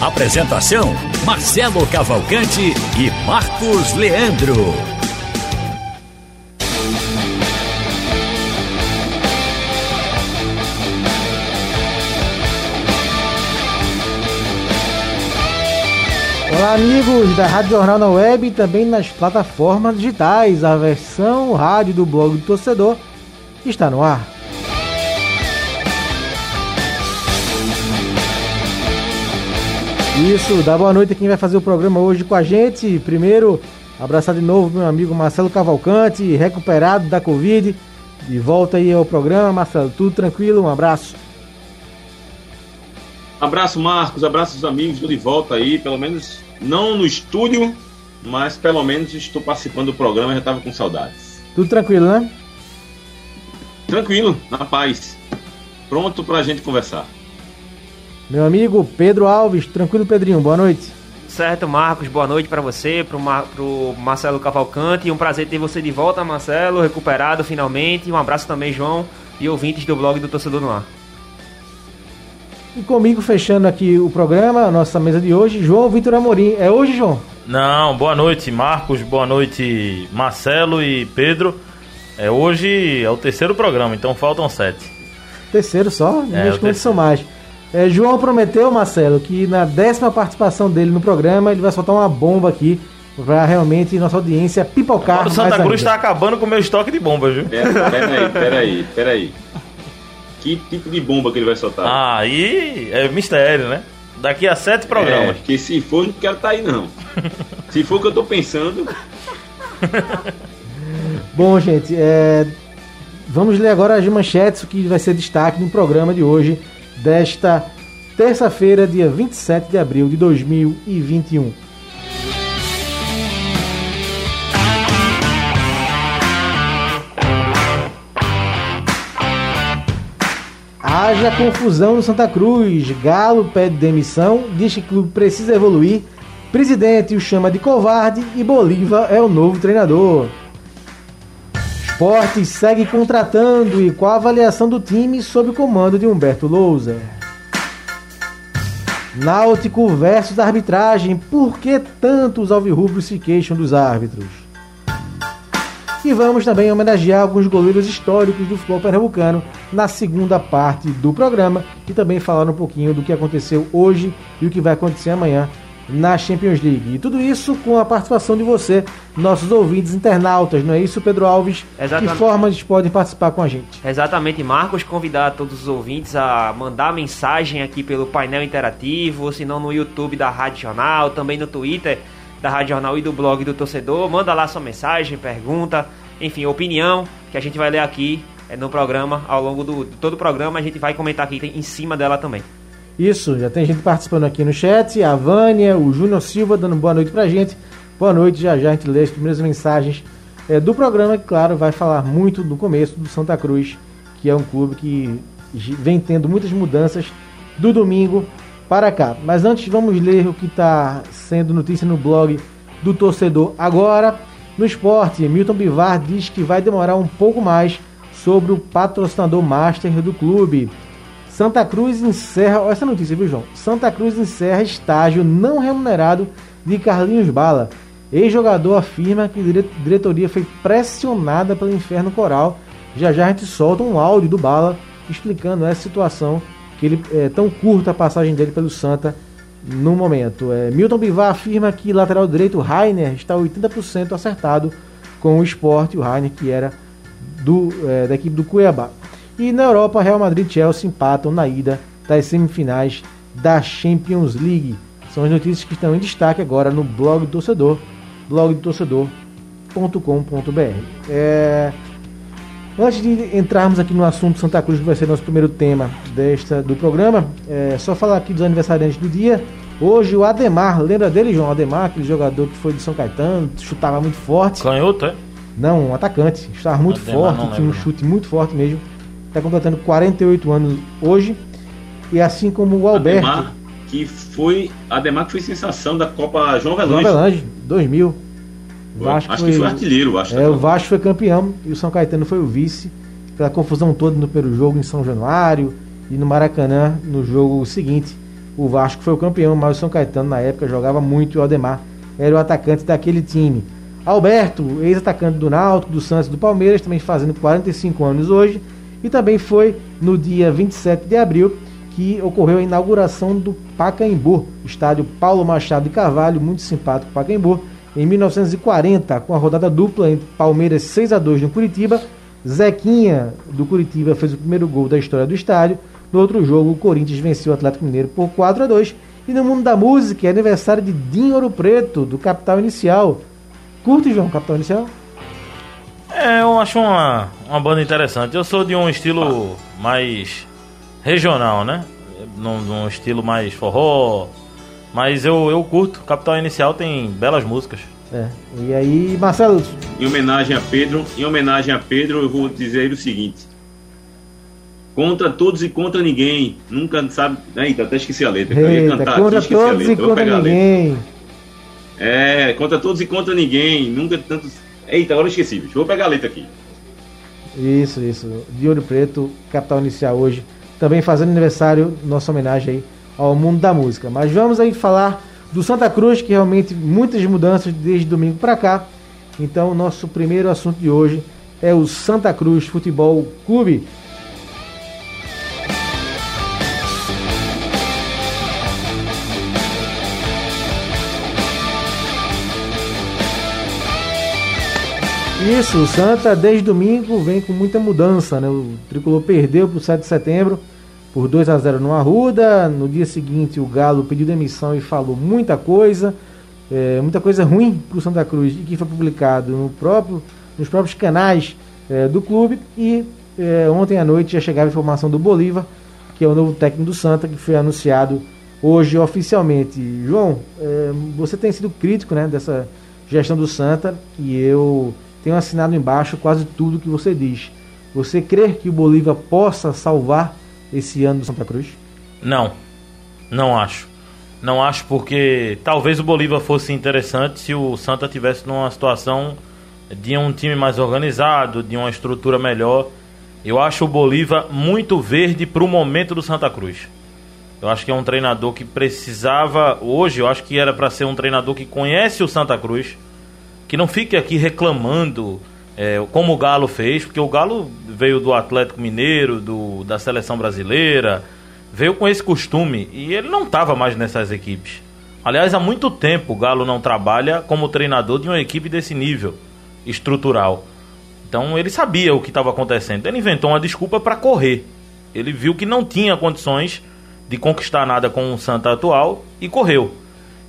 Apresentação: Marcelo Cavalcante e Marcos Leandro. Olá, amigos da Rádio Jornal na Web e também nas plataformas digitais. A versão rádio do blog do torcedor está no ar. Isso, dá boa noite a quem vai fazer o programa hoje com a gente. Primeiro, abraçar de novo meu amigo Marcelo Cavalcante, recuperado da Covid. De volta aí ao programa, Marcelo, tudo tranquilo? Um abraço. Abraço, Marcos, abraço os amigos, estou de volta aí, pelo menos não no estúdio, mas pelo menos estou participando do programa já estava com saudades. Tudo tranquilo, né? Tranquilo, na paz. Pronto para a gente conversar. Meu amigo Pedro Alves, tranquilo, Pedrinho, boa noite. Certo, Marcos, boa noite para você, pro, Mar, pro Marcelo Cavalcante. Um prazer ter você de volta, Marcelo, recuperado finalmente. Um abraço também, João, e ouvintes do blog do Torcedor no Ar. E comigo fechando aqui o programa, a nossa mesa de hoje, João Vitor Amorim. É hoje, João? Não, boa noite, Marcos, boa noite, Marcelo e Pedro. É hoje é o terceiro programa, então faltam sete. Terceiro só? É, Meus são mais. É, João prometeu, Marcelo, que na décima participação dele no programa ele vai soltar uma bomba aqui pra realmente nossa audiência pipocar. o Santa Cruz está acabando com o meu estoque de bombas, viu? Pera, pera peraí, peraí. Que tipo de bomba que ele vai soltar? Ah, aí é mistério, né? Daqui a sete programas. É, que se for, não quero estar tá aí, não. se for o que eu tô pensando. Bom, gente, é... vamos ler agora as manchetes, o que vai ser destaque no programa de hoje desta terça-feira, dia 27 de abril de 2021. Haja confusão no Santa Cruz. Galo pede demissão, diz que o clube precisa evoluir. Presidente o chama de covarde e Bolívar é o novo treinador. Esporte segue contratando e qual a avaliação do time sob o comando de Humberto Lousa? Náutico versus arbitragem. Por que tantos alvirrubros se queixam dos árbitros? E vamos também homenagear alguns goleiros históricos do futebol pernambucano na segunda parte do programa e também falar um pouquinho do que aconteceu hoje e o que vai acontecer amanhã na Champions League. E tudo isso com a participação de você, nossos ouvintes internautas, não é isso, Pedro Alves? Exatamente. Que formas podem participar com a gente? Exatamente, Marcos, convidar todos os ouvintes a mandar mensagem aqui pelo painel interativo, ou se não no YouTube da Rádio Jornal, também no Twitter da Rádio Jornal e do blog do torcedor. Manda lá sua mensagem, pergunta, enfim, opinião, que a gente vai ler aqui eh, no programa, ao longo do, de todo o programa, a gente vai comentar aqui em cima dela também. Isso, já tem gente participando aqui no chat, a Vânia, o Júnior Silva dando boa noite pra gente. Boa noite, já já a gente lê as primeiras mensagens é, do programa, que claro, vai falar muito no começo do Santa Cruz, que é um clube que vem tendo muitas mudanças do domingo para cá. Mas antes vamos ler o que está sendo notícia no blog do torcedor agora. No esporte, Milton Bivar diz que vai demorar um pouco mais sobre o patrocinador master do clube. Santa Cruz encerra. Olha essa notícia, viu, João? Santa Cruz encerra estágio não remunerado de Carlinhos Bala. Ex-jogador afirma que a diretoria foi pressionada pelo Inferno Coral. Já já a gente solta um áudio do Bala explicando essa situação, que ele é tão curta a passagem dele pelo Santa no momento. É, Milton Bivar afirma que lateral direito Rainer está 80% acertado com o esporte, o Rainer que era do, é, da equipe do Cuiabá. E na Europa, Real Madrid e Chelsea empatam na ida das semifinais da Champions League. São as notícias que estão em destaque agora no blog do torcedor, blogdotorcedor.com.br. É... Antes de entrarmos aqui no assunto Santa Cruz, que vai ser nosso primeiro tema desta, do programa, é só falar aqui dos aniversariantes do dia. Hoje o Ademar, lembra dele, João? Ademar, aquele jogador que foi de São Caetano, chutava muito forte. Canhoto, é? Não, um atacante. Estava muito Ademar, forte, tinha um chute muito forte mesmo. Está completando 48 anos hoje. E assim como o Alberto. Ademar, que foi. Ademar que foi sensação da Copa João João Avelange. Avelange, 2000. Vasco Acho que foi artilheiro, o Vasco. É, o Vasco foi campeão e o São Caetano foi o vice. Pela confusão toda no primeiro jogo em São Januário e no Maracanã no jogo seguinte. O Vasco foi o campeão, mas o São Caetano na época jogava muito e o Ademar era o atacante daquele time. Alberto, ex-atacante do Náutico, do Santos e do Palmeiras, também fazendo 45 anos hoje. E também foi no dia 27 de abril que ocorreu a inauguração do Pacaembu, estádio Paulo Machado de Carvalho, muito simpático Pacaembu, em 1940, com a rodada dupla entre Palmeiras 6 a 2 no Curitiba. Zequinha do Curitiba fez o primeiro gol da história do estádio. No outro jogo, o Corinthians venceu o Atlético Mineiro por 4 a 2 E no mundo da música, é aniversário de Dinho Ouro Preto, do Capital Inicial. Curte, João, Capital Inicial? É, eu acho uma, uma banda interessante. Eu sou de um estilo mais regional, né? Num, num estilo mais forró. Mas eu, eu curto. Capital Inicial tem belas músicas. É. E aí, Marcelo, Em homenagem a Pedro, em homenagem a Pedro, eu vou dizer ele o seguinte: Contra todos e contra ninguém. Nunca sabe. Eita, até esqueci a letra. Eu ia eita, cantar, contra todos letra. e Eu vou contra pegar a letra. ninguém. É, contra todos e contra ninguém. Nunca tanto. Eita, agora eu esqueci, bicho. Vou pegar a letra aqui. Isso, isso. De Ouro Preto, Capital Inicial hoje. Também fazendo aniversário, nossa homenagem aí ao mundo da música. Mas vamos aí falar do Santa Cruz, que realmente muitas mudanças desde domingo para cá. Então, nosso primeiro assunto de hoje é o Santa Cruz Futebol Clube. Isso, o Santa desde domingo vem com muita mudança, né? O Tricolor perdeu para o 7 de setembro por 2 a 0 no Arruda. No dia seguinte o Galo pediu demissão e falou muita coisa, é, muita coisa ruim para o Santa Cruz e que foi publicado no próprio, nos próprios canais é, do clube. E é, ontem à noite já chegava a informação do Bolívar, que é o novo técnico do Santa, que foi anunciado hoje oficialmente. João, você tem sido crítico né, dessa gestão do Santa e eu tenho assinado embaixo quase tudo que você diz. Você crê que o Bolívar possa salvar esse ano do Santa Cruz? Não, não acho. Não acho porque talvez o Bolívar fosse interessante se o Santa tivesse numa situação de um time mais organizado, de uma estrutura melhor. Eu acho o Bolívar muito verde para o momento do Santa Cruz. Eu acho que é um treinador que precisava hoje. Eu acho que era para ser um treinador que conhece o Santa Cruz, que não fique aqui reclamando é, como o Galo fez, porque o Galo veio do Atlético Mineiro, do, da seleção brasileira, veio com esse costume e ele não estava mais nessas equipes. Aliás, há muito tempo o Galo não trabalha como treinador de uma equipe desse nível estrutural. Então ele sabia o que estava acontecendo. Ele inventou uma desculpa para correr. Ele viu que não tinha condições de conquistar nada com o Santa atual e correu.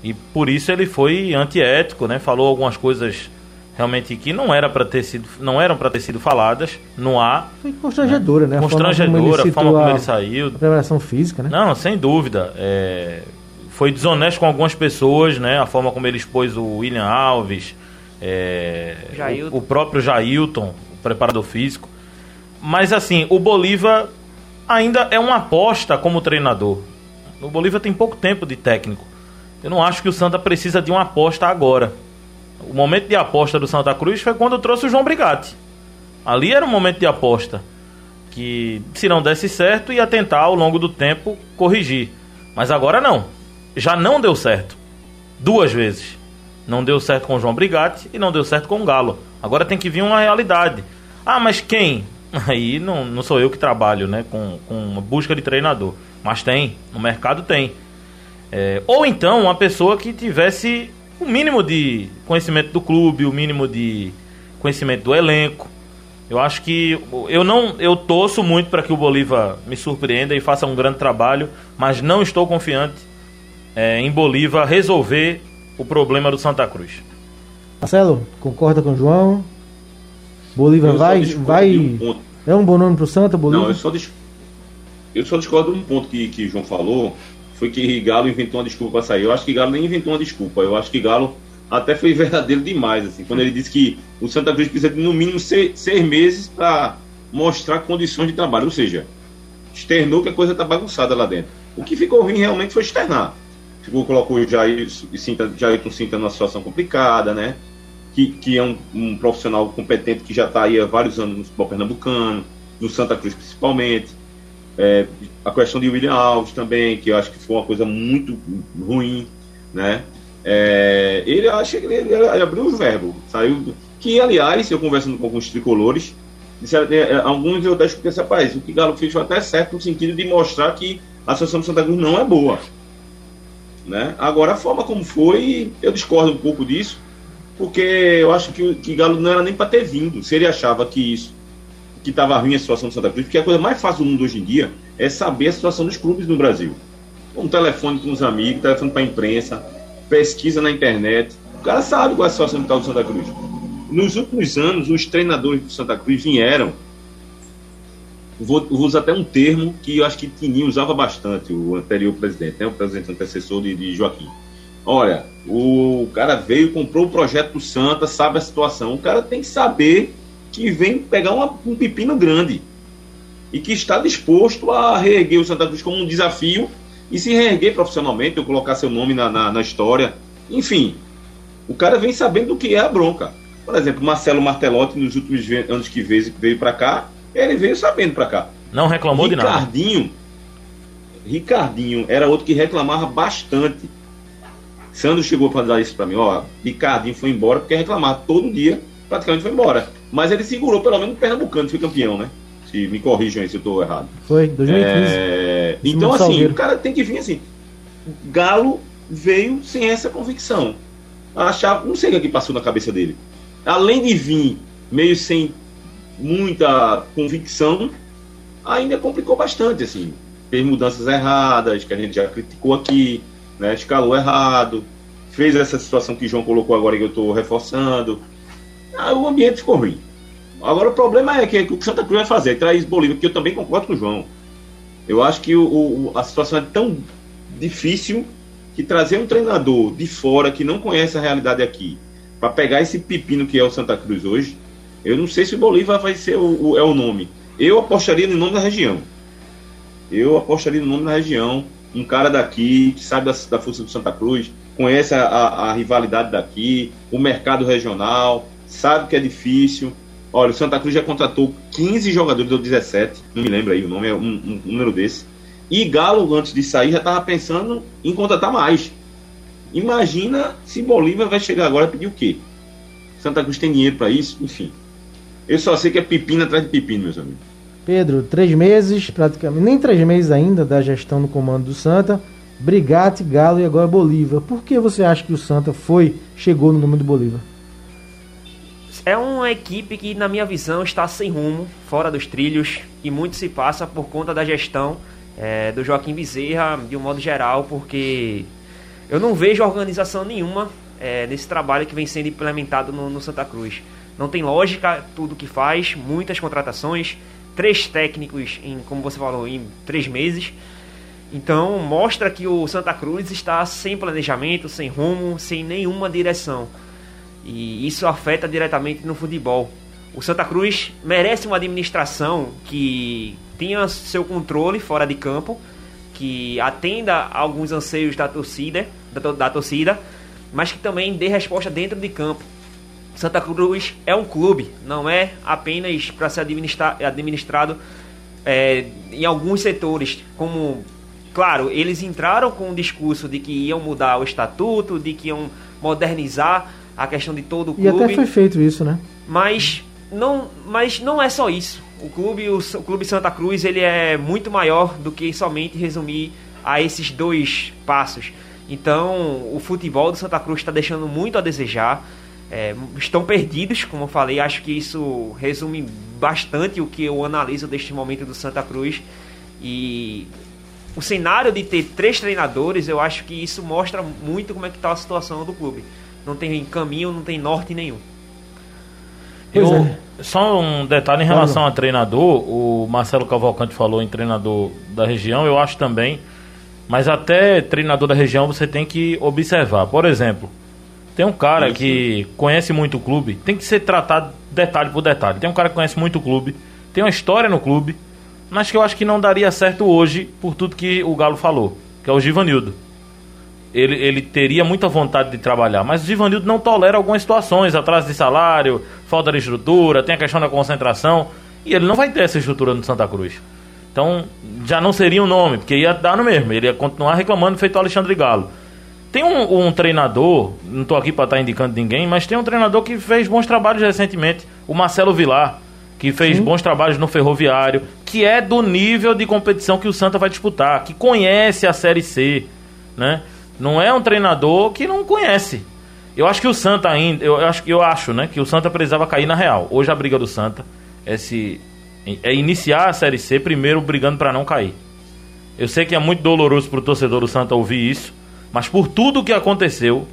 E por isso ele foi antiético, né? Falou algumas coisas realmente que não era para ter sido, não eram para ter sido faladas no ar. Foi constrangedora, né? A forma como ele Constrangedora, a forma como ele saiu. A preparação física, né? Não, sem dúvida. É, foi desonesto com algumas pessoas, né? A forma como ele expôs o William Alves, é, o, o próprio Jailton, o preparador físico. Mas assim, o Bolívar ainda é uma aposta como treinador. O Bolívar tem pouco tempo de técnico. Eu não acho que o Santa precisa de uma aposta agora. O momento de aposta do Santa Cruz foi quando trouxe o João Brigatti. Ali era um momento de aposta que se não desse certo ia tentar ao longo do tempo corrigir. Mas agora não. Já não deu certo. Duas vezes. Não deu certo com o João Brigatti e não deu certo com o Galo. Agora tem que vir uma realidade. Ah, mas quem? Aí não, não sou eu que trabalho né, com, com a busca de treinador. Mas tem. No mercado tem. É, ou então uma pessoa que tivesse o mínimo de conhecimento do clube, o mínimo de conhecimento do elenco. Eu acho que eu não eu torço muito para que o Bolívar me surpreenda e faça um grande trabalho, mas não estou confiante é, em Bolívar resolver o problema do Santa Cruz. Marcelo, concorda com o João? Bolívar Eu vai. vai... um. É um bom nome pro Santa, Bolívar? Não, eu só, eu só discordo de um ponto que, que o João falou. Foi que Galo inventou uma desculpa para sair. Eu acho que Galo nem inventou uma desculpa. Eu acho que Galo até foi verdadeiro demais, assim, quando ele disse que o Santa Cruz precisa de no mínimo seis, seis meses para mostrar condições de trabalho. Ou seja, externou que a coisa está bagunçada lá dentro. O que ficou ruim realmente foi externar. Ficou, colocou o Jair, Cinta, Jair numa situação complicada, né? Que, que é um, um profissional competente que já está aí há vários anos no futebol pernambucano, no Santa Cruz principalmente. É, a questão de William Alves também, que eu acho que foi uma coisa muito ruim, né? É, ele acha que ele, ele, abriu o verbo, saiu. Que, aliás, eu conversando com alguns tricolores, disseram, é, é, alguns eu até escutei esse rapaz, o que Galo fez foi até certo no sentido de mostrar que a Associação do Santa Cruz não é boa. Né? Agora, a forma como foi, eu discordo um pouco disso, porque eu acho que, que Galo não era nem para ter vindo. Se ele achava que isso que estava ruim a situação do Santa Cruz, porque a coisa mais fácil do mundo hoje em dia é saber a situação dos clubes no Brasil. Um telefone com os amigos, telefone para a imprensa, pesquisa na internet. O cara sabe qual é a situação do Santa Cruz. Nos últimos anos, os treinadores do Santa Cruz vieram. Vou, vou usar até um termo que eu acho que Tininho usava bastante, o anterior presidente, né, o presidente antecessor de, de Joaquim. Olha, o cara veio, comprou o projeto do Santa, sabe a situação. O cara tem que saber que vem pegar uma, um pepino grande e que está disposto a reerguer o Santa Cruz como um desafio e se reerguer profissionalmente, ou colocar seu nome na, na, na história. Enfim, o cara vem sabendo do que é a bronca. Por exemplo, Marcelo Martelotti, nos últimos anos que veio, veio para cá, ele veio sabendo para cá. Não reclamou Ricardinho, de nada. Ricardinho era outro que reclamava bastante. Sandro chegou para dar isso para mim, ó, Ricardinho foi embora porque reclamava todo dia, praticamente foi embora. Mas ele segurou pelo menos o Pernambucano, foi campeão, né? Se me corrijam aí se eu estou errado. Foi, 2015. É... Então, assim, Salgueiro. o cara tem que vir assim. Galo veio sem essa convicção. Achava, não sei o que é passou na cabeça dele. Além de vir meio sem muita convicção, ainda complicou bastante, assim. Fez mudanças erradas, que a gente já criticou aqui, né? Escalou errado, fez essa situação que o João colocou agora que eu estou reforçando. Aí o ambiente ficou ruim. Agora o problema é que, é que o Santa Cruz vai fazer, traz Bolívia, que eu também concordo com o João. Eu acho que o, o, a situação é tão difícil que trazer um treinador de fora que não conhece a realidade aqui, para pegar esse pepino que é o Santa Cruz hoje, eu não sei se o Bolívar vai ser o, o, é o nome. Eu apostaria no nome da região. Eu apostaria no nome da região. Um cara daqui, que sabe da, da força do Santa Cruz, conhece a, a, a rivalidade daqui, o mercado regional, sabe que é difícil Olha, o Santa Cruz já contratou 15 jogadores, ou 17, não me lembro aí o nome, é um, um, número desse. E Galo, antes de sair, já estava pensando em contratar mais. Imagina se Bolívia vai chegar agora e pedir o quê? Santa Cruz tem dinheiro para isso? Enfim. Eu só sei que é pepino atrás de pepino, meus amigos. Pedro, três meses, praticamente, nem três meses ainda da gestão no comando do Santa. Brigate, Galo e agora Bolívar. Por que você acha que o Santa foi, chegou no nome do Bolívar? É uma equipe que, na minha visão, está sem rumo, fora dos trilhos, e muito se passa por conta da gestão é, do Joaquim Bezerra, de um modo geral, porque eu não vejo organização nenhuma é, nesse trabalho que vem sendo implementado no, no Santa Cruz. Não tem lógica tudo que faz, muitas contratações, três técnicos em, como você falou, em três meses. Então mostra que o Santa Cruz está sem planejamento, sem rumo, sem nenhuma direção. E isso afeta diretamente no futebol. O Santa Cruz merece uma administração que tenha seu controle fora de campo, que atenda alguns anseios da torcida, da, da torcida, mas que também dê resposta dentro de campo. Santa Cruz é um clube, não é apenas para ser administra administrado é, em alguns setores, como claro, eles entraram com o discurso de que iam mudar o estatuto, de que iam modernizar a questão de todo o clube. E até foi feito isso, né? Mas não, mas não é só isso. O clube, o, o clube Santa Cruz, ele é muito maior do que somente resumir a esses dois passos. Então, o futebol do Santa Cruz está deixando muito a desejar. É, estão perdidos, como eu falei. Acho que isso resume bastante o que eu analiso deste momento do Santa Cruz. E o cenário de ter três treinadores, eu acho que isso mostra muito como é que está a situação do clube não tem caminho, não tem norte nenhum. Eu, é. Só um detalhe em relação a treinador, o Marcelo Cavalcante falou em treinador da região, eu acho também Mas até treinador da região você tem que observar. Por exemplo, tem um cara Isso. que conhece muito o clube, tem que ser tratado detalhe por detalhe. Tem um cara que conhece muito o clube, tem uma história no clube, mas que eu acho que não daria certo hoje por tudo que o Galo falou, que é o Givanildo. Ele, ele teria muita vontade de trabalhar, mas o Givanildo não tolera algumas situações, atraso de salário, falta de estrutura, tem a questão da concentração, e ele não vai ter essa estrutura no Santa Cruz. Então, já não seria o nome, porque ia dar no mesmo, ele ia continuar reclamando feito o Alexandre Galo. Tem um, um treinador, não estou aqui para estar indicando ninguém, mas tem um treinador que fez bons trabalhos recentemente, o Marcelo Vilar, que fez bons trabalhos no Ferroviário, que é do nível de competição que o Santa vai disputar, que conhece a Série C, né? Não é um treinador que não conhece. Eu acho que o Santa ainda, eu acho eu acho, né, que o Santa precisava cair na real. Hoje a briga do Santa é se é iniciar a Série C primeiro brigando para não cair. Eu sei que é muito doloroso pro torcedor do Santa ouvir isso, mas por tudo que aconteceu,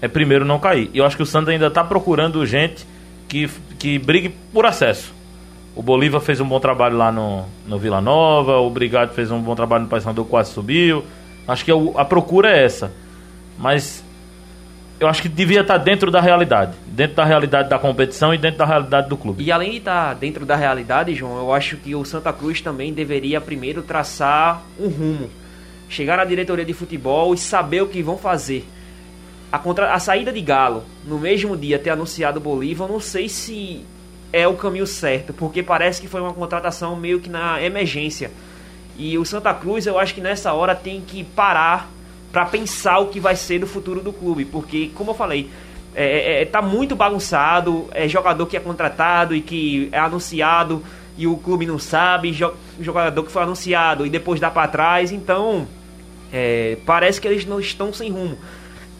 é primeiro não cair. E eu acho que o Santa ainda está procurando gente que, que brigue por acesso. O Bolívar fez um bom trabalho lá no, no Vila Nova, o Brigado fez um bom trabalho no Paysandu, quase subiu. Acho que o- a procura é essa. Mas eu acho que devia estar dentro da realidade. Dentro da realidade da competição e dentro da realidade do clube. E além de estar dentro da realidade, João, eu acho que o Santa Cruz também deveria primeiro traçar um rumo. Chegar na diretoria de futebol e saber o que vão fazer. A, contra... a saída de Galo, no mesmo dia ter anunciado o Bolívar, eu não sei se é o caminho certo, porque parece que foi uma contratação meio que na emergência. E o Santa Cruz, eu acho que nessa hora tem que parar para pensar o que vai ser do futuro do clube, porque, como eu falei, é, é, tá muito bagunçado, é jogador que é contratado e que é anunciado e o clube não sabe, jo- jogador que foi anunciado e depois dá para trás, então é, parece que eles não estão sem rumo.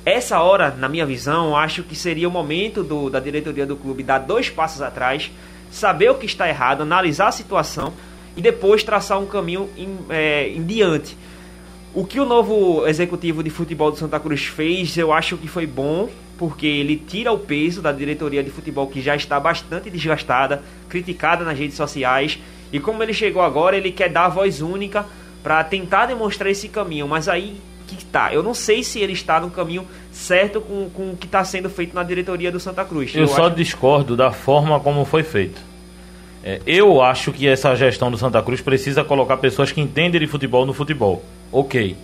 Essa hora, na minha visão, acho que seria o momento do- da diretoria do clube dar dois passos atrás, saber o que está errado, analisar a situação e depois traçar um caminho em, é, em diante. O que o novo executivo de futebol do Santa Cruz fez, eu acho que foi bom, porque ele tira o peso da diretoria de futebol que já está bastante desgastada, criticada nas redes sociais, e como ele chegou agora, ele quer dar a voz única para tentar demonstrar esse caminho, mas aí que tá. Eu não sei se ele está no caminho certo com, com o que está sendo feito na diretoria do Santa Cruz. Eu, só acho- discordo da forma como foi feito. É, eu acho que essa gestão do Santa Cruz precisa colocar pessoas que entendem de futebol no futebol. Ok.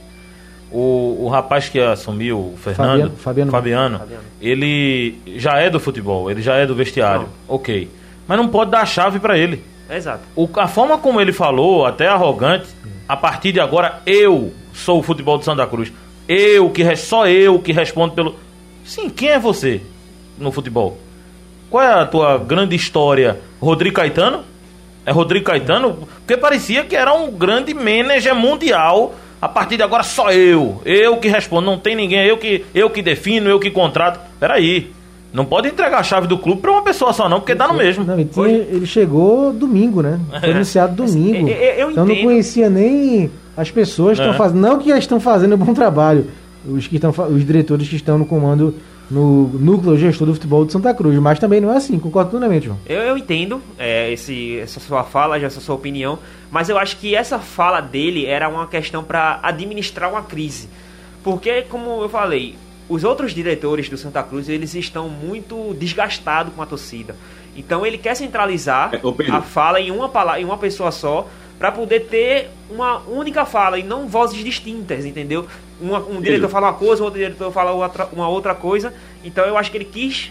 O, o rapaz que assumiu, o Fernando, Fabiano- Fabiano. Fabiano. ele já é do futebol, ele já é do vestiário. Ok. Mas não pode dar a chave para ele. Exato. O- a forma como ele falou, até arrogante, a partir de agora eu sou o futebol do Santa Cruz. Eu que só eu que respondo pelo. Sim, quem é você no futebol? Qual é a tua grande história? Rodrigo Caetano? É Rodrigo Caetano? Porque parecia que era um grande manager mundial. A partir de agora só eu. Eu que respondo, não tem ninguém, eu que eu que defino, eu que contrato. Peraí. Não pode entregar a chave do clube pra uma pessoa só não, porque dá no mesmo. Não, ele, tinha- ele chegou domingo, né? Foi anunciado domingo. eu- eu então não conhecia nem as pessoas que estão É. fazendo. Não que já estão fazendo um bom trabalho. Os, que estão, os diretores que estão no comando no núcleo gestor do futebol de Santa Cruz. Mas também não é assim, concordo plenamente, João. Eu, eu entendo é, esse, essa sua fala, essa sua opinião, mas eu acho que essa fala dele era uma questão para administrar uma crise. Porque, como eu falei, os outros diretores do Santa Cruz eles estão muito desgastados com a torcida. Então ele quer centralizar É, a fala em uma, pala- em uma pessoa só para poder ter uma única fala e não vozes distintas, entendeu? Uma- um diretor fala uma coisa, outro diretor fala outra, uma outra coisa. Então eu acho que ele quis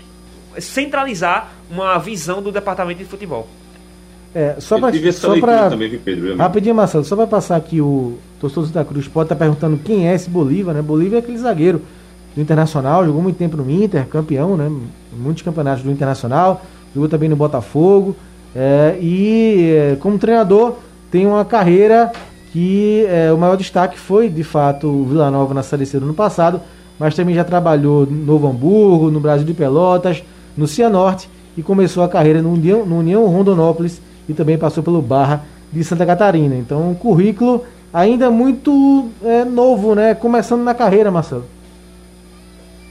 centralizar uma visão do departamento de futebol. É, só para só pra, também, viu, Pedro? Amigo? Rapidinho, Marcelo, só para passar aqui o torcedor do Santa Cruz pode estar perguntando quem é esse Bolívar, né? Bolívar é aquele zagueiro do Internacional, jogou muito tempo no Inter, campeão, né? Muitos campeonatos do Internacional, jogou também no Botafogo. é, e é, como treinador tem uma carreira que é, o maior destaque foi, de fato, o Vila Nova na Série C do ano passado, mas também já trabalhou no Novo Hamburgo, no Brasil de Pelotas, no Cianorte e começou a carreira no União, no União Rondonópolis e também passou pelo Barra de Santa Catarina. Então, um currículo ainda muito é, novo, né? Começando na carreira, Marcelo.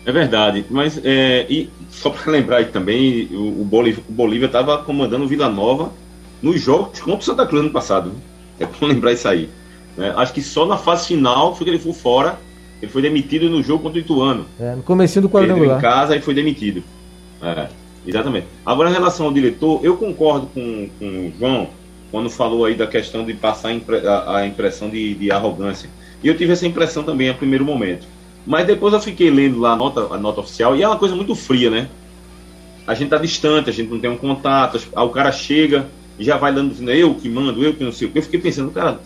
É verdade, mas é, e só para lembrar também, o, o Bolívia estava comandando o Vila Nova nos jogos contra o Santa Cruz no passado. É bom lembrar isso aí. Né? Acho que só na fase final foi que ele foi fora. Ele foi demitido no jogo contra o Ituano. É, no comecinho do quadrangular. em casa e foi demitido. É, exatamente. Agora, em relação ao diretor, eu concordo com, com o João quando falou aí da questão de passar a, a- impressão de, de arrogância. E eu tive essa impressão também a primeiro momento. Mas depois eu fiquei lendo lá a nota, a nota oficial e é uma coisa muito fria, né? A gente tá distante, a gente não tem um contato, o cara chega já vai dando eu que mando, eu que não sei o que. Eu fiquei pensando, cara,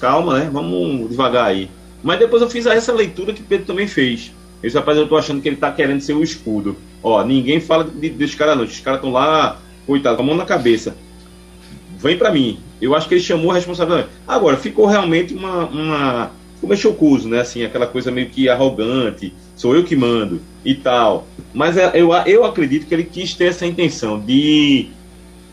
calma, né? Vamos devagar aí. Mas depois eu fiz essa leitura que Pedro também fez. Esse rapaz, eu tô achando que ele tá querendo ser o escudo. Ó, ninguém fala de, desses caras não. Os caras estão lá, coitado, com a mão na cabeça. Vem pra mim. Eu acho que ele chamou a responsabilidade. Agora, ficou realmente uma. uma ficou meio chocoso, né? Assim, aquela coisa meio que arrogante. Sou eu que mando e tal. Mas é, eu, eu acredito que ele quis ter essa intenção de,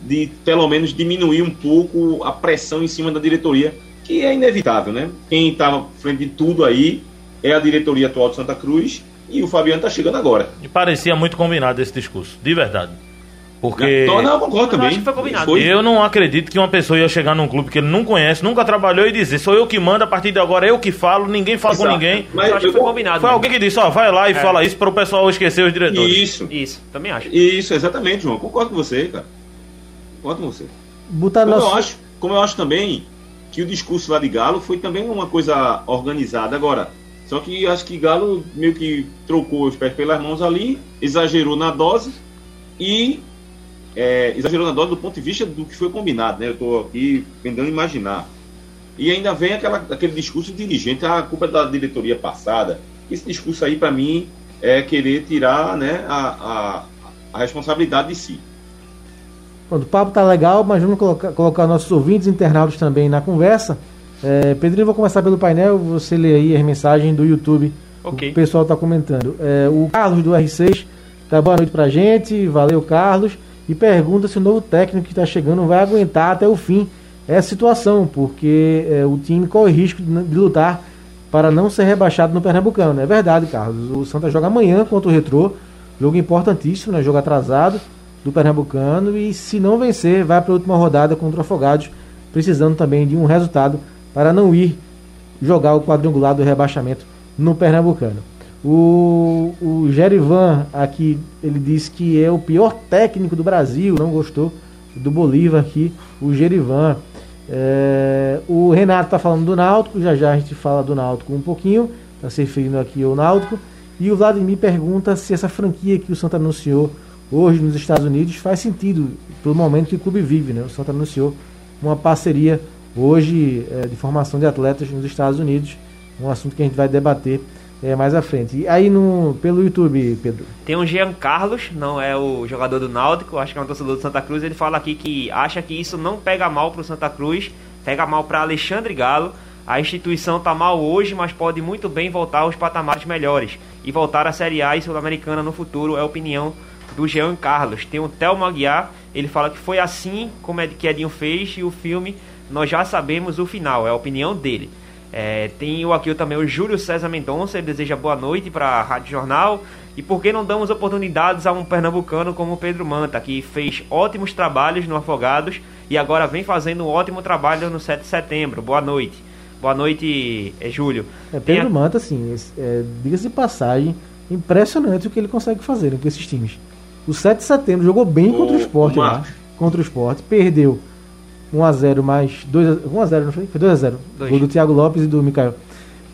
de pelo menos diminuir um pouco a pressão em cima da diretoria, que é inevitável, né? Quem estava à frente de tudo aí é a diretoria atual de Santa Cruz e o Fabiano tá chegando agora. E parecia muito combinado esse discurso, de verdade. Porque Então, não, eu concordo eu também. acho que foi combinado. Foi. eu não acredito que uma pessoa ia chegar num clube que ele não conhece, nunca trabalhou e dizer, sou eu que mando, a partir de agora eu que falo, ninguém fala com Exato. ninguém. Mas eu acho que foi combinado. Foi mesmo. alguém que disse, ó, vai lá e É. fala isso para o pessoal esquecer os diretores. Isso, Isso, também acho. isso, exatamente, João. Concordo com você, cara. Com você. Botar Como, nosso... eu acho, como eu acho também que o discurso lá de Galo foi também uma coisa organizada. Agora, só que acho que Galo meio que trocou os pés pelas mãos ali, exagerou na dose e é, exagerou na dose do ponto de vista do que foi combinado, né? Eu estou aqui tentando imaginar. E ainda vem aquela, aquele discurso dirigente, "Ah, a culpa é da diretoria passada. Esse discurso aí, para mim, é querer tirar né, a, a, a responsabilidade de si. Pronto, o papo tá legal, mas vamos colocar, colocar nossos ouvintes internautas também na conversa. É, Pedrinho, vou começar pelo painel, você lê aí as mensagens do YouTube. Ok. O pessoal tá comentando. É, o Carlos do R6 tá boa noite pra gente, valeu Carlos. E pergunta se o novo técnico que está chegando vai aguentar até o fim essa situação, porque é, o time corre risco de, de lutar para não ser rebaixado no Pernambucano. É verdade, Carlos. O Santa joga amanhã contra o Retrô, jogo importantíssimo, né? jogo atrasado do Pernambucano. E se não vencer, vai para a última rodada contra o Afogados, precisando também de um resultado para não ir jogar o quadrangular do rebaixamento no Pernambucano. O, o Gerivan aqui, ele disse que é o pior técnico do Brasil, não gostou do Bolívar aqui, o Gerivan. É, o Renato está falando do Náutico, já já a gente fala do Náutico um pouquinho, está se referindo aqui ao Náutico. E o Vladimir pergunta se essa franquia que o Santa anunciou hoje nos Estados Unidos faz sentido pelo momento que o clube vive. Né? O Santa anunciou uma parceria hoje é, de formação de atletas nos Estados Unidos, um assunto que a gente vai debater é, mais à frente. E aí no, pelo YouTube, Pedro? Tem um Jean Carlos, não é o jogador do Náutico, acho que é um torcedor do Santa Cruz. Ele fala aqui que acha que isso não pega mal pro Santa Cruz, pega mal para Alexandre Galo. A instituição tá mal hoje, mas pode muito bem voltar aos patamares melhores e voltar à Série A e Sul-Americana no futuro, é a opinião do Jean Carlos. Tem o Thelmo Aguiar, ele fala que foi assim como é que Edinho fez e o filme nós já sabemos o final, é a opinião dele. É, tem o aqui também o Júlio César Mendonça, ele deseja boa noite para a Rádio Jornal. E por que não damos oportunidades a um pernambucano como o Pedro Manta, que fez ótimos trabalhos no Afogados e agora vem fazendo um ótimo trabalho no 7 de setembro? Boa noite. Boa noite, é, Júlio. É, Pedro a- Manta, assim, é, diga-se de passagem, impressionante o que ele consegue fazer né, com esses times. O 7 de setembro jogou bem Ô, contra o Sport ô, lá. Marcos. Contra o Sport, perdeu 1x0 mais 2x0. 1x0, não foi? Foi 2x0. Dois. Gol do Thiago Lopes e do Mikael.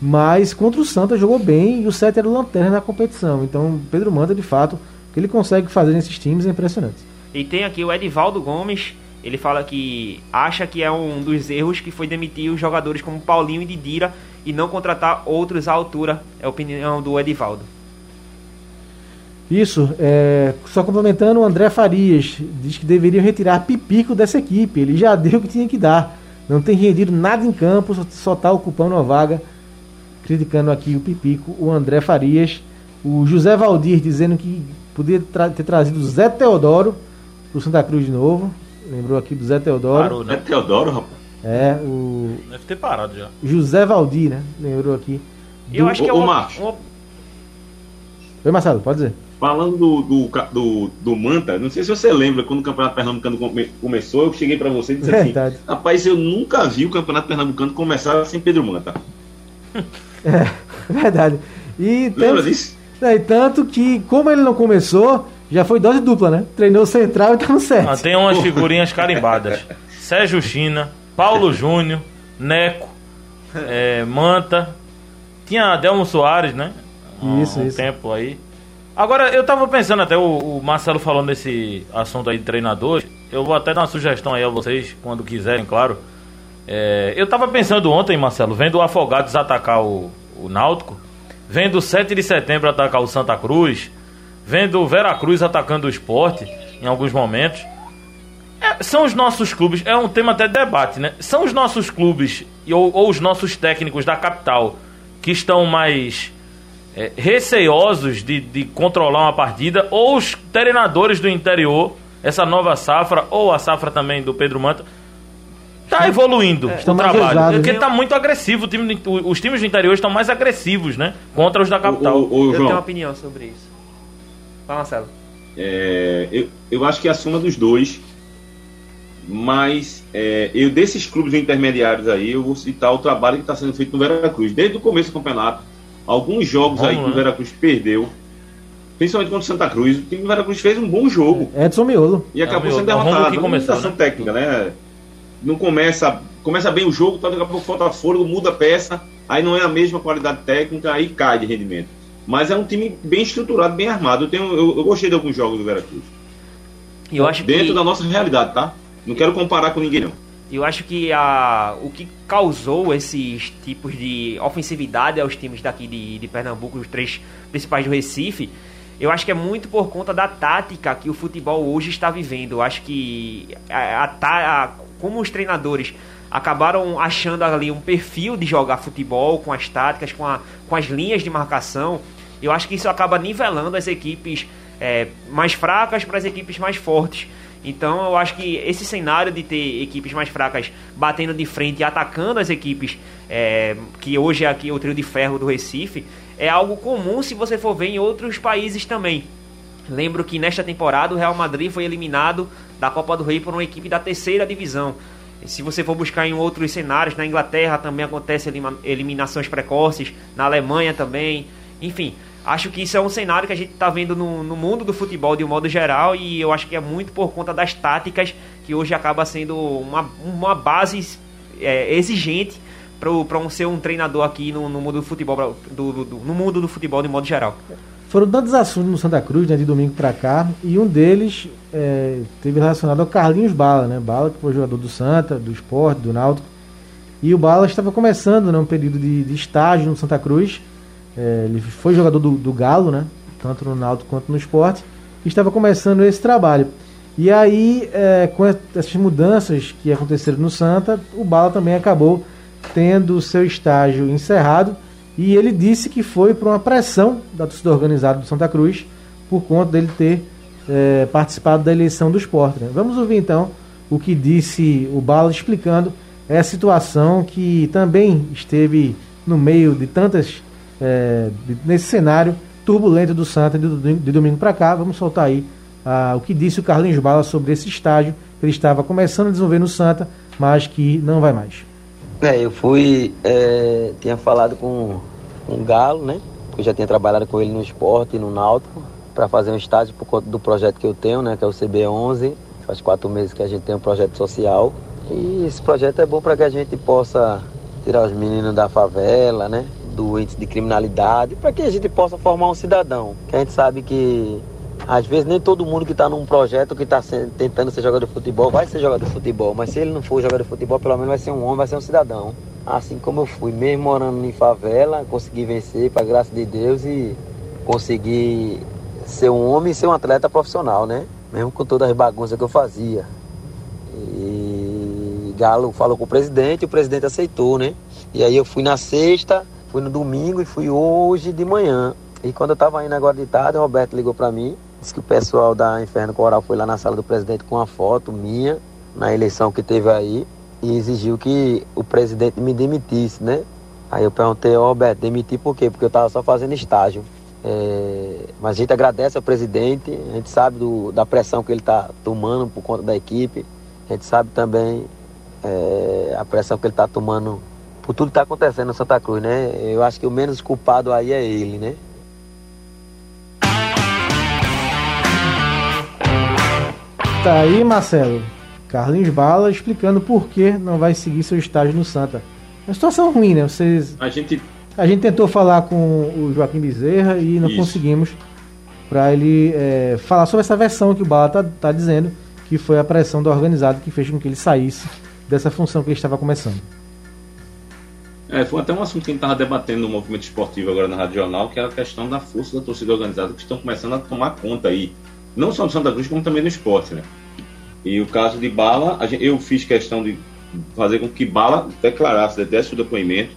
Mas contra o Santa jogou bem e o 7 era o lanterna na competição. Então, Pedro Manta, de fato, o que ele consegue fazer nesses times é impressionante. E tem aqui o Edivaldo Gomes, ele fala que acha que é um dos erros que foi demitir os jogadores como Paulinho e Didira e não contratar outros à altura. É a opinião do Edivaldo. Isso, é, só complementando, o André Farias diz que deveriam retirar Pipico dessa equipe. Ele já deu o que tinha que dar. Não tem rendido nada em campo, só está ocupando uma vaga. Criticando aqui o Pipico, o André Farias. O José Valdir dizendo que podia tra- ter trazido o Zé Teodoro para o Santa Cruz de novo. Lembrou aqui do Zé Teodoro. Parou, né? Teodoro, rapaz. É, o Deve ter parado já. José Valdir, né? Lembrou aqui. E eu Do- acho que é Marcos. uma- Oi, Marcelo, pode dizer. Falando do, do, do, do, Manta, não sei se você lembra, quando o Campeonato Pernambucano come, começou, eu cheguei para você e disse assim, Verdade. assim: Rapaz, eu nunca vi o Campeonato Pernambucano começar sem Pedro Manta. É, verdade. E Lembra tanto, disso? É, e tanto que, como ele não começou, já foi dose dupla, né? Treinou central e tá no certo. Ah, tem umas figurinhas carimbadas: Sérgio China, Paulo Júnior, Neco, é, Manta. Tinha Adelmo Soares, né? Isso, um isso. tempo aí. Agora, eu tava pensando até, o, o Marcelo falando desse assunto aí de treinador. Eu vou até dar uma sugestão aí a vocês, quando quiserem, claro. É, eu tava pensando ontem, Marcelo, vendo o Afogados atacar o, o Náutico, vendo o 7 de setembro atacar o Santa Cruz, vendo o Veracruz atacando o esporte em alguns momentos. É, são os nossos clubes, é um tema até de debate, né? São os nossos clubes ou, ou os nossos técnicos da capital que estão mais é, receiosos de, de controlar uma partida, ou os treinadores do interior, essa nova safra, ou a safra também do Pedro Manta, tá evoluindo é, o trabalho. porque né? tá muito agressivo. Time, os times do interior estão mais agressivos, né? Contra os da capital. O, o, o, eu tenho uma opinião sobre isso. Fala, Marcelo. É, eu, eu acho que é a soma dos dois. Mas é, eu desses clubes intermediários aí, eu vou citar o trabalho que está sendo feito no Veracruz. Desde o começo do campeonato, alguns jogos Vamos, aí que o? Veracruz perdeu, principalmente contra o Santa Cruz, o time do Veracruz fez um bom jogo. Edson Miolo. E acabou é, sendo derrotado. Que começou, né? técnica, né? Não começa, começa bem o jogo, tá, daqui a pouco falta fôlego, muda a peça, aí não é a mesma qualidade técnica, aí cai de rendimento. Mas é um time bem estruturado, bem armado. Eu, tenho, eu, eu gostei de alguns jogos do Veracruz. Eu acho Dentro que... da nossa realidade, tá? Não quero comparar com ninguém, não. Eu acho que a, o que causou esses tipos de ofensividade aos times daqui de, de Pernambuco, os três principais do Recife, eu acho que é muito por conta da tática que o futebol hoje está vivendo. Eu acho que a, a, a, como os treinadores acabaram achando ali um perfil de jogar futebol com as táticas, com, com as linhas de marcação, eu acho que isso acaba nivelando as equipes é, mais fracas para as equipes mais fortes. Então eu acho que esse cenário de ter equipes mais fracas batendo de frente e atacando as equipes é, que hoje é aqui o trio de ferro do Recife é algo comum se você for ver em outros países também. Lembro que nesta temporada o Real Madrid foi eliminado da Copa do Rei por uma equipe da terceira divisão. Se você for buscar em outros cenários, na Inglaterra também acontece eliminações precoces, na Alemanha também. Enfim, Acho que isso é um cenário que a gente está vendo no, no, mundo do futebol de um modo geral e eu acho que é muito por conta das táticas que hoje acaba sendo uma, uma base é, exigente para um, ser um treinador aqui no, no mundo do futebol do, do, do, no mundo do futebol de modo geral. Foram tantos assuntos no Santa Cruz, né, de domingo para cá, e um deles é, teve relacionado ao Carlinhos Bala, né? Bala que foi jogador do Santa, do Esporte, do Náutico. E o Bala estava começando né, um período de, de estágio no Santa Cruz é, ele foi jogador do, do, Galo, né? Tanto no Náutico quanto no esporte. E estava começando esse trabalho. E aí, é, com essas mudanças que aconteceram no Santa, o Bala também acabou tendo o seu estágio encerrado. E ele disse que foi por uma pressão da torcida organizada do Santa Cruz, por conta dele ter é, participado da eleição do esporte. Né? Vamos ouvir então o que disse o Bala explicando essa situação que também esteve no meio de tantas é, nesse cenário turbulento do Santa de, de domingo para cá. Vamos soltar aí ah, o que disse o Carlinhos Bala sobre esse estágio que ele estava começando a desenvolver no Santa, mas que não vai mais. É, eu fui, é, tinha falado com, o Galo, né? Eu já tinha trabalhado com ele no esporte e no Náutico para fazer um estágio por conta do projeto que eu tenho, né? Que é o CB11. Faz quatro meses que a gente tem um projeto social. E esse projeto é bom para que a gente possa tirar os meninos da favela, né? Do índice de criminalidade, para que a gente possa formar um cidadão. Que a gente sabe que às vezes nem todo mundo que está num projeto que está tentando ser jogador de futebol vai ser jogador de futebol, mas se ele não for jogador de futebol, pelo menos vai ser um homem, vai ser um cidadão. Assim como eu fui, mesmo morando em favela, consegui vencer, para graça de Deus, e consegui ser um homem e ser um atleta profissional, né? Mesmo com todas as bagunças que eu fazia. E Galo falou com o presidente, o presidente aceitou, né? E aí eu fui na sexta, Fui no domingo e fui hoje de manhã. E quando eu estava indo agora de tarde, o Roberto ligou para mim. Disse que o pessoal da Inferno Coral foi lá na sala do presidente com uma foto minha, na eleição que teve aí, e exigiu que o presidente me demitisse, né? Aí eu perguntei ao Roberto, demitir por quê? Porque eu estava só fazendo estágio. É, mas a gente agradece ao presidente, a gente sabe do, da pressão que ele está tomando por conta da equipe, a gente sabe também é, a pressão que ele está tomando por tudo que está acontecendo no Santa Cruz, né? Eu acho que o menos culpado aí é ele, né? Tá aí, Marcelo. Carlinhos Bala explicando por que não vai seguir seu estágio no Santa. Uma situação ruim, né? Vocês. A gente. A gente tentou falar com o Joaquim Bezerra e não Isso. conseguimos para ele é, falar sobre essa versão que o Bala tá, tá dizendo, que foi a pressão do organizado que fez com que ele saísse dessa função que ele estava começando. É, foi até um assunto que a gente estava debatendo no movimento esportivo agora na Rádio Jornal, que era a questão da força da torcida organizada que estão começando a tomar conta aí. Não só do Santa Cruz, como também do esporte, né? E o caso de Bala, gente- eu fiz questão de fazer com que Bala declarasse, desse o depoimento,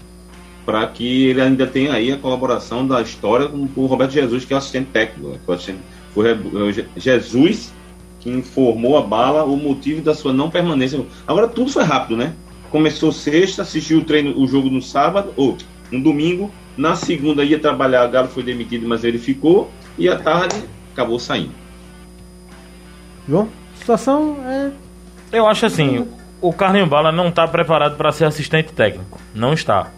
para que ele ainda tenha aí a colaboração da história com o Roberto Jesus, que é o assistente técnico. Né? Foi Jesus que informou a Bala o motivo da sua não permanência. Agora tudo foi rápido, né? Começou sexta, assistiu o treino, o jogo no sábado, ou no domingo. Na segunda ia trabalhar, Galo foi demitido, mas ele ficou. E à tarde acabou saindo. João? A situação é. Eu acho assim, o Carlinhos Bala não está preparado para ser assistente técnico. Não está.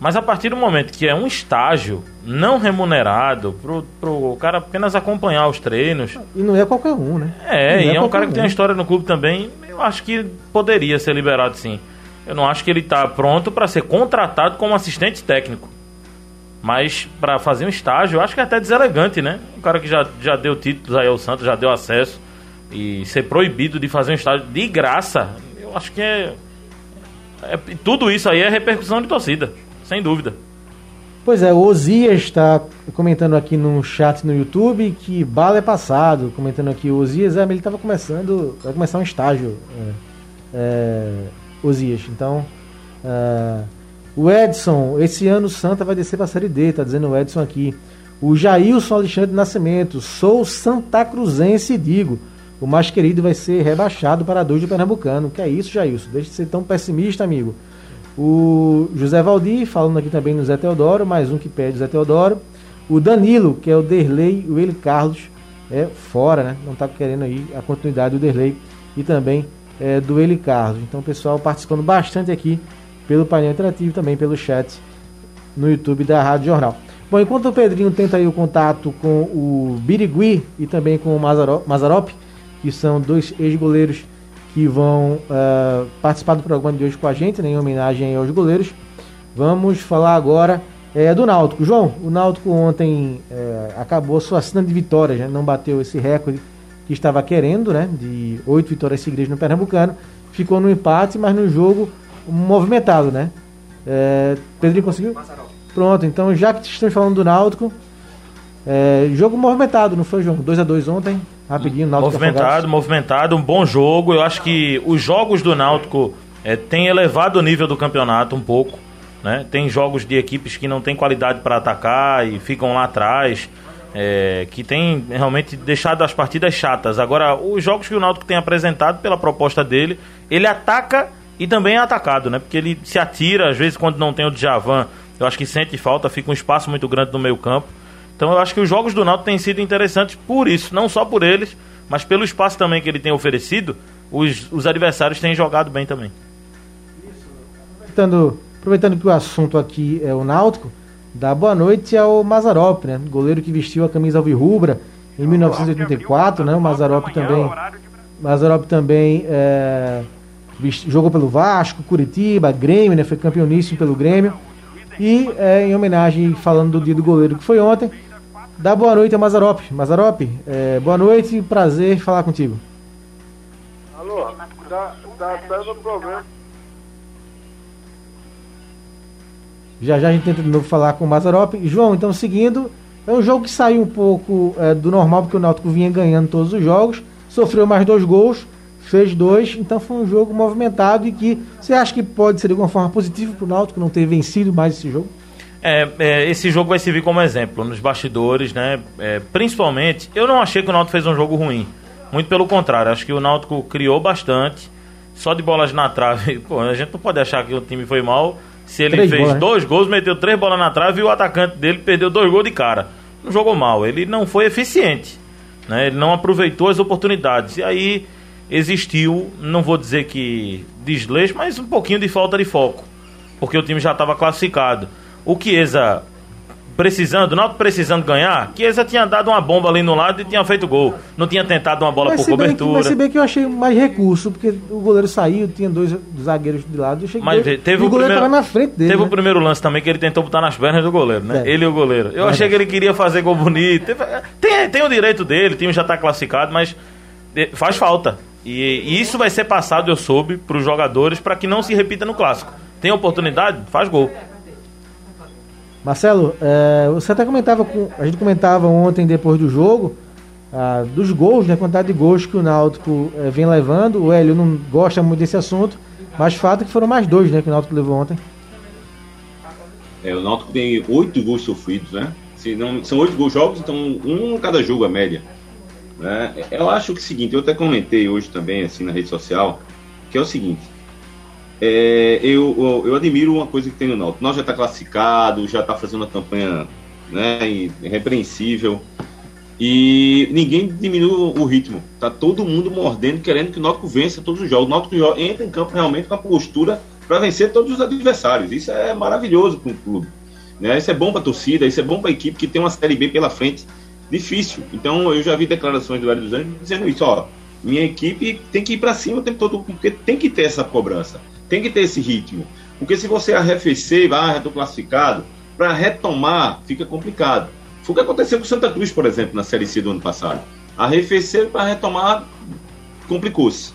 Mas a partir do momento que é um estágio não remunerado, pro, pro cara apenas acompanhar os treinos, E não é qualquer um, né? é, Não e é um qualquer cara que tem um. uma história no clube também, eu acho que poderia ser liberado sim. Eu não acho que ele está pronto para ser contratado como assistente técnico. Mas para fazer um estágio, eu acho que é até deselegante, né? Um cara que já, já deu títulos aí ao Santos, já deu acesso. E ser proibido de fazer um estágio de graça, eu acho que é, é- Tudo isso aí é repercussão de torcida, sem dúvida. Pois é, o Osias está comentando aqui no chat no YouTube que bala é passado. Comentando aqui, o Osias, é, ele estava começando. Vai começar um estágio. É, é, Osias. Então. é, o Edson, esse ano Santa vai descer para a Série D, tá dizendo o Edson aqui. O Jailson Alexandre Nascimento, sou Santa Cruzense e digo, o mais querido vai ser rebaixado para dois de Pernambucano. Que é isso, Jailson? Deixa de ser tão pessimista, amigo. O José Valdir, falando aqui também no Zé Teodoro, mais um que pede o Zé Teodoro. O Danilo, que é o Derlei, o Ele Carlos, é fora, né? Não está querendo aí a continuidade do Derlei e também é, do Ele Carlos. Então, o pessoal participando bastante aqui pelo painel interativo também pelo chat no YouTube da Rádio Jornal. Bom, enquanto o Pedrinho tenta aí o contato com o Birigui e também com o Mazaro- Mazarop, que são dois ex-goleiros que vão ah, participar do programa de hoje com a gente, né, em homenagem aos goleiros, vamos falar agora eh, do Náutico. João, o Náutico ontem eh, acabou sua cena de vitórias, né, não bateu esse recorde que estava querendo, né, de oito vitórias seguidas no Pernambucano, ficou no empate, mas no jogo movimentado, né? É, Pedrinho conseguiu? Pronto, então já que estamos falando do Náutico, é, jogo movimentado, não foi, João? 2 a 2 ontem, rapidinho, Náutico Movimentado, Afogados. movimentado, um bom jogo. Eu acho que os jogos do Náutico eh, têm elevado o nível do campeonato um pouco. Né? Tem jogos de equipes que não têm qualidade para atacar e ficam lá atrás, eh, que tem realmente deixado as partidas chatas. Agora, os jogos que o Náutico tem apresentado pela proposta dele, ele ataca e também é atacado, né? Porque ele se atira, às vezes quando não tem o Djavan, eu acho que sente falta, fica um espaço muito grande no meio campo. Então eu acho que os jogos do Náutico têm sido interessantes por isso, não só por eles, mas pelo espaço também que ele tem oferecido, os, os adversários têm jogado bem também. Aproveitando, aproveitando que o assunto aqui é o Náutico, dá boa noite ao Mazarop, né? Goleiro que vestiu a camisa alvirrubra em 1984, né? O Mazarop também, Mazarop também é, jogou pelo Vasco, Curitiba, Grêmio, né? Foi campeoníssimo pelo Grêmio. E é, em homenagem, falando do dia do goleiro que foi ontem, dá boa noite a Mazarop. Mazarop, é, boa noite, prazer falar contigo. Alô, tá, tá dando problema. Já já a gente tenta de novo falar com o Mazarop. João, então seguindo, é um jogo que saiu um pouco é, do normal, porque o Náutico vinha ganhando todos os jogos, sofreu mais dois gols, fez dois, então foi um jogo movimentado e que você acha que pode ser de alguma forma positivo para o Náutico não ter vencido mais esse jogo? É, é, esse jogo vai servir como exemplo nos bastidores, né? É, principalmente, eu não achei que o Náutico fez um jogo ruim. Muito pelo contrário, acho que o Náutico criou bastante. Só de bolas na trave, pô, a gente não pode achar que o time foi mal. Se ele Três fez bolas, né? dois gols, meteu três bolas na trave e o atacante dele perdeu dois gols de cara. não jogou mal, ele não foi eficiente. Né? Ele não aproveitou as oportunidades. E aí existiu, não vou dizer que desleixo, mas um pouquinho de falta de foco. Porque o time já estava classificado. O Chiesa precisando, não precisando ganhar, Chiesa tinha dado uma bomba ali no lado e tinha feito gol. Não tinha tentado uma bola Mas por bem que, cobertura. mas se bem que eu achei mais recurso, porque o goleiro saiu, tinha dois zagueiros de lado, eu que Mas dois- teve e o o goleiro primeiro- na frente dele. Teve né? o primeiro lance também que ele tentou botar nas pernas do goleiro, né? É. Ele e o goleiro. Eu achei que ele queria fazer gol bonito. Tem, tem o direito dele, o time já está classificado, mas faz falta. E, e isso vai ser passado, eu soube, para os jogadores para que não se repita no clássico. Tem oportunidade? Faz gol. Marcelo, é, você até comentava, com, a gente comentava ontem depois do jogo, ah, dos gols, né, quantidade de gols que o Náutico eh, vem levando. O Hélio não gosta muito desse assunto, mas fato é que foram mais dois né, que o Náutico levou ontem. É, o Náutico tem oito gols sofridos, né? Se não, são oito gols jogos, então um cada jogo a média. Né? Eu acho que é o seguinte, eu até comentei hoje também, assim, na rede social, que é o seguinte. É, eu, eu, eu admiro uma coisa que tem no Náutico. Nós já está classificado, já está fazendo uma campanha né, irrepreensível. E ninguém diminui o ritmo. Tá todo mundo mordendo, querendo que o Náutico vença todos os jogos. O Náutico entra em campo realmente com a postura para vencer todos os adversários. Isso é maravilhoso para o clube. Né? Isso é bom para a torcida, isso é bom para a equipe que tem uma Série B pela frente difícil. Então eu já vi declarações do Hélio dos Anjos dizendo isso, ó, minha equipe tem que ir para cima o tempo todo, porque tem que ter essa cobrança, tem que ter esse ritmo. Porque se você arrefecer, ah, já estou classificado, para retomar fica complicado. Foi o que aconteceu com Santa Cruz, por exemplo, na Série C do ano passado. Arrefecer para retomar complicou-se.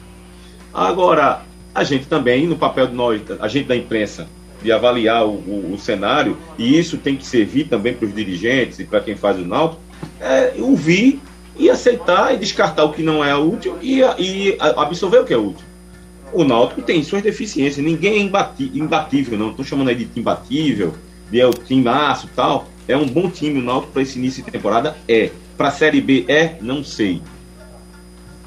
Agora, a gente também, no papel de nós, a gente da imprensa, de avaliar o, o- o cenário, e isso tem que servir também para os dirigentes e para quem faz o náutico, é ouvir e aceitar e descartar o que não é útil e, e absorver o que é útil. O Náutico tem suas deficiências, ninguém é imbati- imbatível, não. Estou chamando aí de time imbatível, de é o time aço tal. É um bom time o Náutico para esse início de temporada? É. Para a Série B é? Não sei.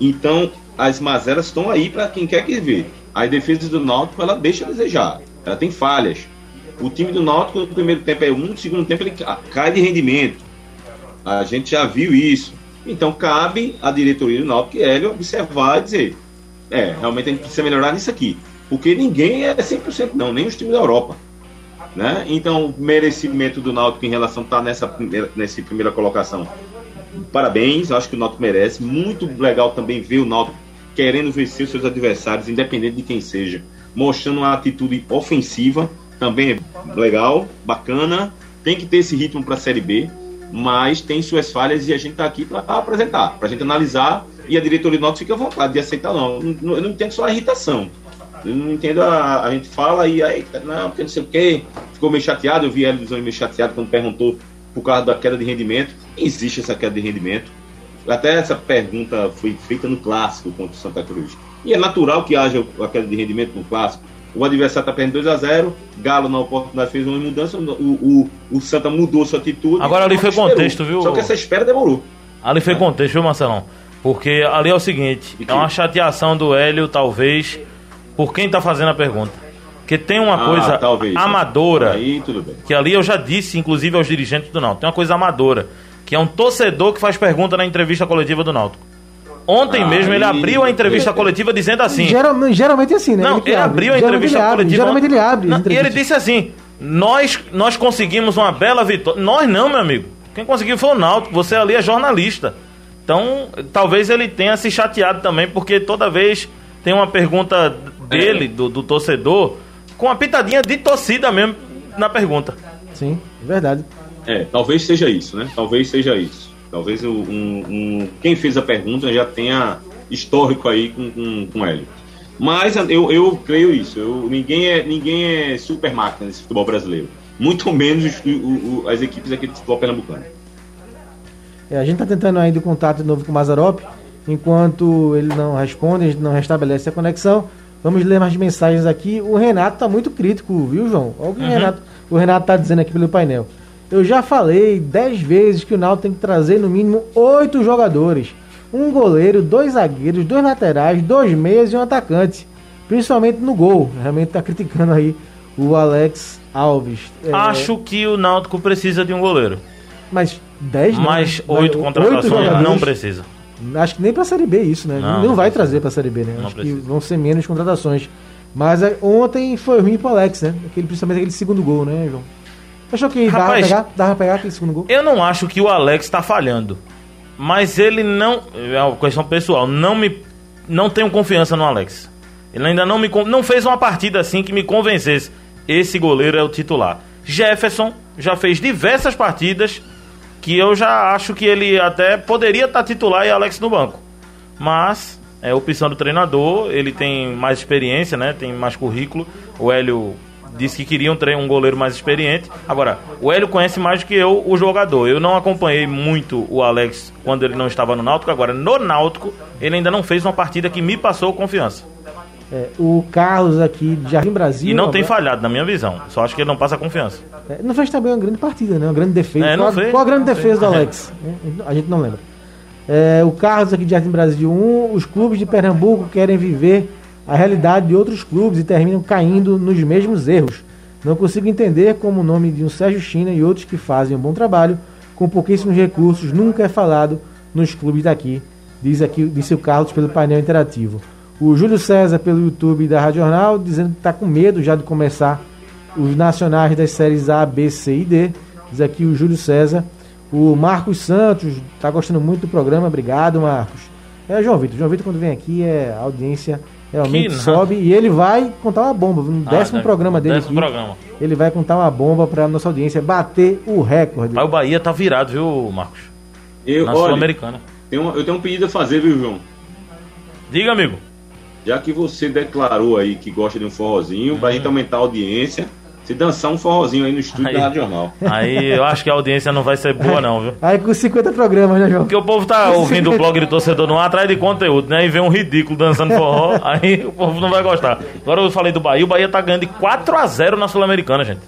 Então, as mazelas estão aí para quem quer que vê. A defesa do Náutico, ela deixa a desejar. Ela tem falhas. O time do Náutico, no primeiro tempo é um, no segundo tempo ele ca- cai de rendimento. A gente já viu isso. Então, cabe à diretoria do Náutico Hélio observar e dizer é, realmente a gente precisa melhorar nisso aqui. Porque ninguém é 100% não, nem os times da Europa. Né? Então, merecimento do Náutico em relação a estar nessa primeira, nessa primeira colocação. Parabéns, acho que o Náutico merece. Muito legal também ver o Náutico querendo vencer seus adversários, independente de quem seja. Mostrando uma atitude ofensiva, também é legal, bacana. Tem que ter esse ritmo para a Série B, mas tem suas falhas e a gente está aqui para apresentar, para a gente analisar e a diretoria do Náutico fica à vontade de aceitar, não. Eu não- entendo só a irritação. Eu não entendo a, a gente fala e aí, não, porque não sei o quê. Ficou meio chateado, eu vi ele meio chateado quando perguntou por causa da queda de rendimento. Existe essa queda de rendimento. Até essa pergunta foi feita no clássico contra o Santa Cruz. E é natural que haja a queda de rendimento no clássico. O adversário está perdendo 2 a 0 Galo, na oportunidade, fez uma mudança. O, o, o Santa mudou sua atitude. Agora ali foi esperou. contexto, viu? Só que essa espera demorou. Ali foi contexto, viu, Marcelão? Porque ali é o seguinte, é uma chateação do Hélio, talvez, por quem tá fazendo a pergunta. Porque tem uma Ah, coisa talvez. amadora, Aí que ali eu já disse, inclusive aos dirigentes do Náutico, tem uma coisa amadora, que é um torcedor que faz pergunta na entrevista coletiva do Náutico. Ontem Ah, mesmo ele abriu a entrevista coletiva dizendo assim... Geral- geralmente é assim, né? Não, ele abre. abriu a Geralmente entrevista ele abre, coletiva. Geralmente ele abre. Não, e ele disse assim: nós, nós conseguimos uma bela vitória. Nós não, meu amigo. Quem conseguiu foi o Náutico. Você ali é jornalista. Então, talvez ele tenha se chateado também, porque toda vez tem uma pergunta dele, do, do torcedor, com uma pitadinha de torcida mesmo na pergunta. Sim, é verdade. É, talvez seja isso, né? Talvez seja isso. Talvez um, um- quem fez a pergunta já tenha histórico aí com, com, com Hélio. Mas eu, eu creio isso. Eu, ninguém, é, ninguém é super máquina nesse futebol brasileiro. Muito menos os- o- o- as equipes aqui do futebol pernambucano. É, a gente está tentando ainda o contato de novo com o Mazarop. Enquanto ele não responde, a gente não restabelece a conexão. Vamos ler mais mensagens aqui. O Renato está muito crítico, viu, João? Olha o que Renato o Renato está dizendo aqui pelo painel. Eu já falei dez vezes que o Náutico tem que trazer no mínimo oito jogadores. Um goleiro, dois zagueiros, dois laterais, dois meias e um atacante. Principalmente no gol. Realmente está criticando aí o Alex Alves. É, Acho que o Náutico precisa de um goleiro. Mas 10 não. Mais né? oito Mas contratações não precisa. Acho que nem pra Série B isso, né? Não, Não, não vai precisa. trazer pra Série B, né? Não Acho que precisa. vão ser menos contratações. Mas é, ontem foi ruim pro Alex, né? Aquele, principalmente aquele segundo gol, né, João? Achou que dava pra, Rapaz, pegar, dava pegar aquele segundo gol? Eu não acho que o Alex está falhando. Mas ele não. É uma questão pessoal. Não me. Não tenho confiança no Alex. Ele ainda não me. Não fez uma partida assim que me convencesse. Esse goleiro é o titular. Jefferson já fez diversas partidas que eu já acho que ele até poderia estar titular e Alex no banco. Mas é opção do treinador, ele tem mais experiência, né? Tem mais currículo. O Hélio disse que queria um, um goleiro mais experiente. Agora, o Hélio conhece mais do que eu o jogador. Eu não acompanhei muito o Alex quando ele não estava no Náutico. Agora, no Náutico, ele ainda não fez uma partida que me passou confiança. É, o Carlos aqui de Jardim Brasil. E não tem falhado, na minha visão. Só acho que ele não passa confiança. É, não fez também uma grande partida, né? Uma grande defesa. É, não qual, fez. qual a grande Não defesa fez. do Alex? né? A gente não lembra. É, o Carlos aqui de Jardim Brasil 1. Os clubes de Pernambuco querem viver a realidade de outros clubes e terminam caindo nos mesmos erros. Não consigo entender como o nome de um Sérgio China e outros que fazem um bom trabalho com pouquíssimos recursos nunca é falado nos clubes daqui, diz aqui, disse o Carlos pelo painel interativo. O Júlio César pelo YouTube da Rádio Jornal dizendo que está com medo já de começar os nacionais das séries A, B, C e D. Diz aqui o Júlio César. O Marcos Santos está gostando muito do programa. Obrigado, Marcos. É João Vitor. João Vitor, quando vem aqui, é, audiência realmente Que sobe. E ele vai contar uma bomba. No décimo né? programa dele Décimo aqui, programa. ele vai contar uma bomba para nossa audiência bater o recorde. Mas o Bahia tá virado, viu, Marcos? Eu, Na olha, Sul-Americana. eu tenho um pedido a fazer, viu, João? Diga, amigo. Já que você declarou aí que gosta de um forrozinho, pra Uhum. gente aumentar a audiência, se dançar um forrozinho aí no estúdio Aí. da Rádio Jornal. Aí eu acho que a audiência não vai ser boa, não, viu? Aí com 50 programas, né, João? Porque o povo tá ouvindo o blog do torcedor no ar atrás de conteúdo, né? E vê um ridículo dançando forró, aí o povo não vai gostar. Agora eu falei do Bahia, o Bahia tá ganhando de 4x0 na Sul-Americana, gente.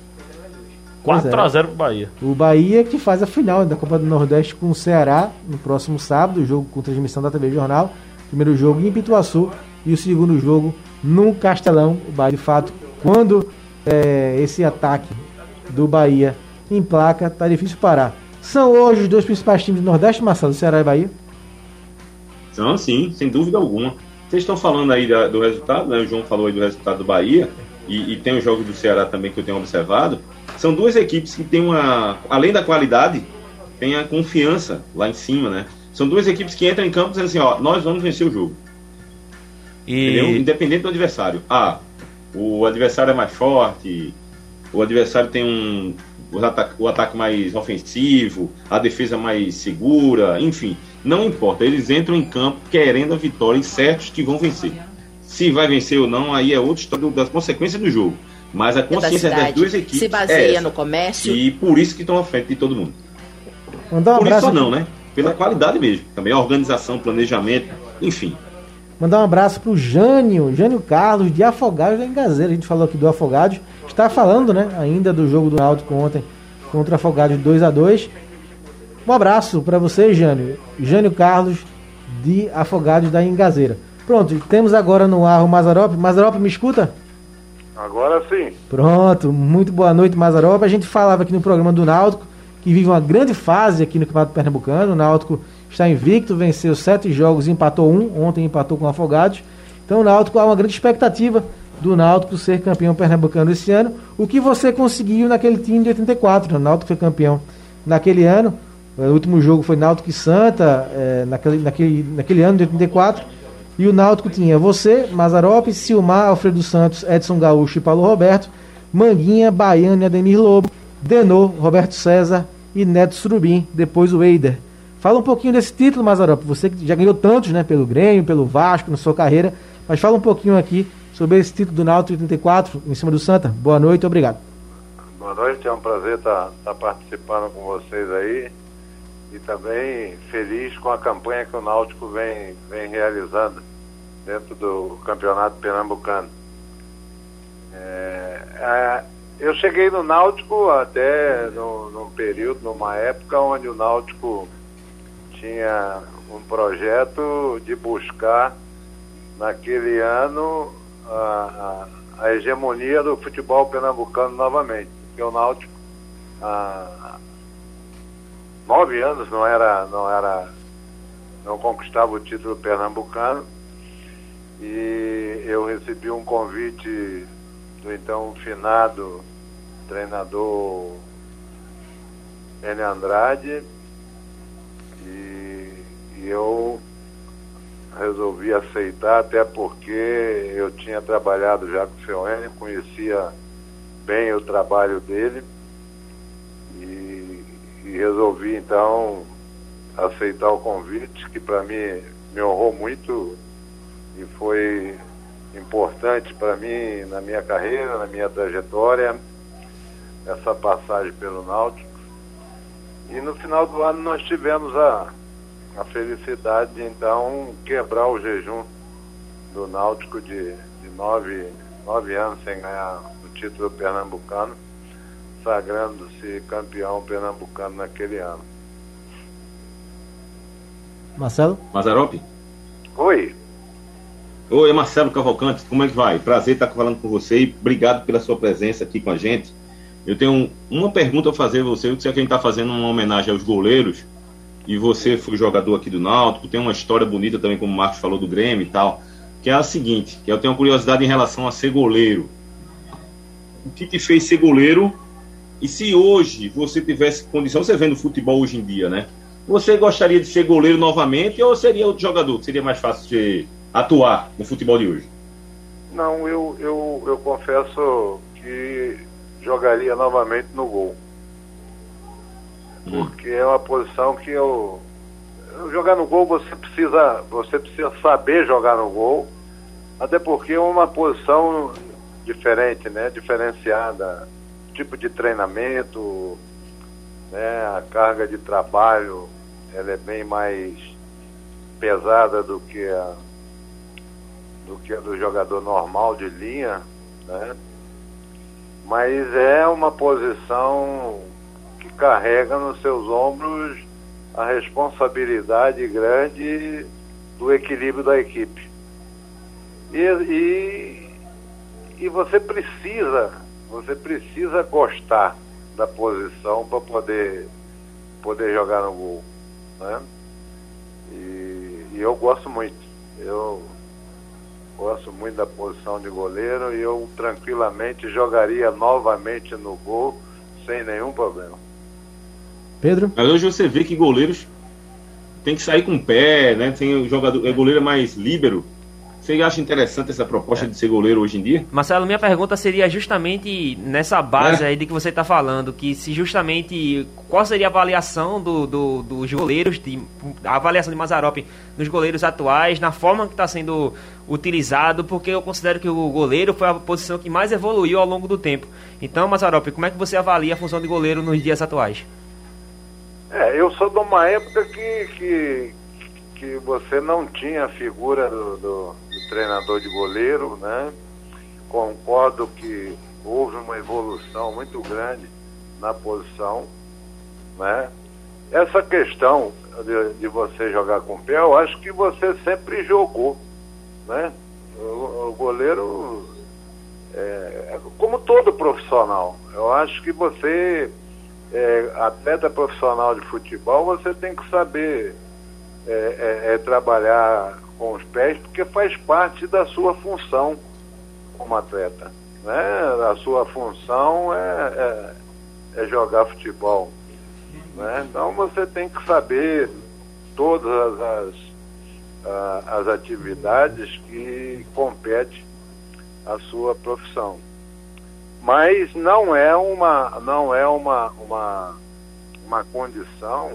Pois é. 4x0 pro Bahia. O Bahia que faz a final da Copa do Nordeste com o Ceará no próximo sábado, o jogo com transmissão da TV Jornal. Primeiro jogo em Pituaçu e o segundo jogo no Castelão. O Bahia, de fato, quando é, esse ataque do Bahia em placa, tá difícil parar. São hoje os dois principais times do Nordeste, Marcelo, Ceará e Bahia. São sim, sem dúvida alguma. Vocês estão falando aí da- do resultado, né? O João falou aí do resultado do Bahia, e, e tem o jogo do Ceará também que eu tenho observado. São duas equipes que têm uma. Além da qualidade, tem a confiança lá em cima, né? São duas equipes que entram em campo dizendo assim, ó, nós vamos vencer o jogo. Entendeu? E Independente do adversário. Ah, o adversário é mais forte, o adversário tem um. O ataque, o ataque mais ofensivo, a defesa mais segura, enfim. Não importa, eles entram em campo querendo a vitória e certos que vão vencer. Se vai vencer ou não, aí é outra história das consequências do jogo. Mas a da consciência das cidade duas equipes se é baseia essa. no comércio. E por isso que estão à frente de todo mundo. Mandar um por isso não, né? Pela qualidade mesmo. Também a organização, planejamento, enfim. Mandar um abraço pro Jânio, Jânio Carlos, de Afogados da Engazeira. A gente falou aqui do Afogados. Está falando, né, ainda do jogo do Náutico ontem contra o Afogados 2 a 2 Um abraço para você, Jânio. Jânio Carlos, de Afogados da Engazeira. Pronto, temos agora no ar o Mazarop. Mazarop, me escuta? Agora sim. Pronto, muito boa noite, Mazarop. A gente falava aqui no programa do Náutico, que vive uma grande fase aqui no Campeonato Pernambucano. O Náutico está invicto, venceu sete jogos empatou um. Ontem empatou com o Afogados. Então o Náutico há uma grande expectativa do Náutico ser campeão pernambucano esse ano. O que você conseguiu naquele time de 84. né? O Náutico foi campeão naquele ano. O último jogo foi Náutico e Santa, eh, naquele, naquele, naquele ano de 84. E o Náutico tinha você, Mazarop, Silmar, Alfredo Santos, Edson Gaúcho e Paulo Roberto, Manguinha, Baiano e Ademir Lobo, Denô, Roberto César e Neto Surubim, depois o Eider. Fala um pouquinho desse título, Mazarop. Você que já ganhou tantos, né? Pelo Grêmio, pelo Vasco, na sua carreira. Mas fala um pouquinho aqui sobre esse título do Náutico 84, em cima do Santa. Boa noite, obrigado. Boa noite, é um prazer estar participando com vocês aí. E também feliz com a campanha que o Náutico vem, vem realizando dentro do Campeonato Pernambucano. É, é, eu cheguei no Náutico até no, num período, numa época onde o Náutico tinha um projeto de buscar naquele ano a, a, a hegemonia do futebol pernambucano novamente. Porque o Náutico, a, nove anos não era, não era, não conquistava o título pernambucano e eu recebi um convite do então finado treinador N. Andrade e, e eu resolvi aceitar, até porque eu tinha trabalhado já com o seu N, conhecia bem o trabalho dele e, e resolvi então aceitar o convite, que para mim me honrou muito e foi importante para mim na minha carreira, na minha trajetória, essa passagem pelo Náutico. E no final do ano nós tivemos a, a felicidade de então quebrar o jejum do Náutico de, de nove, nove anos sem ganhar o título pernambucano, sagrando-se campeão pernambucano naquele ano. Marcelo? Mazarope? Oi. Oi, é Marcelo Cavalcante, como é que vai? Prazer estar falando com você e obrigado pela sua presença aqui com a gente. Eu tenho uma pergunta a fazer a você. Sei que a gente está fazendo uma homenagem aos goleiros e você foi jogador aqui do Náutico, tem uma história bonita também, como o Marcos falou, do Grêmio e tal, que é a seguinte, que eu tenho uma curiosidade em relação a ser goleiro. O que te fez ser goleiro? E se hoje você tivesse condição, você vendo futebol hoje em dia, né? Você gostaria de ser goleiro novamente ou seria outro jogador? Seria mais fácil de atuar no futebol de hoje? Não, eu, eu, eu confesso que jogaria novamente no gol. Porque é uma posição que eu. Jogar no gol você precisa. Você precisa saber jogar no gol. Até porque é uma posição diferente, né? Diferenciada. Tipo de treinamento, né? A carga de trabalho ela é bem mais pesada do que a do que a do jogador normal de linha, né? Mas é uma posição que carrega nos seus ombros a responsabilidade grande do equilíbrio da equipe. E, e, e você precisa, você precisa gostar da posição para poder, poder jogar no gol. Né? E, e eu gosto muito. Eu gosto muito da posição de goleiro e eu tranquilamente jogaria novamente no gol sem nenhum problema. Pedro? Mas hoje você vê que goleiros tem que sair com o pé, né? Tem o jogador, é goleiro mais líbero. Você acha interessante essa proposta de ser goleiro hoje em dia? Marcelo, minha pergunta seria justamente nessa base É. aí de que você está falando, que se justamente qual seria a avaliação do, do- dos goleiros, de, a avaliação de Mazarope nos goleiros atuais, na forma que está sendo utilizado, porque eu considero que o goleiro foi a posição que mais evoluiu ao longo do tempo. Então, Mazarope, como é que você avalia a função de goleiro nos dias atuais? É, eu sou de uma época que, que, que você não tinha a figura do, do- do treinador de goleiro, né? Concordo que houve uma evolução muito grande na posição, né? Essa questão de, de você jogar com o pé, eu acho que você sempre jogou, né? O, o goleiro, é, é como todo profissional, eu acho que você é, atleta profissional de futebol, você tem que saber é, é, é, trabalhar com os pés, porque faz parte da sua função como atleta. Né? A sua função é, é, é jogar futebol. Né? Então você tem que saber todas as, a- as atividades que compete à sua profissão mas não é uma não é uma uma, uma condição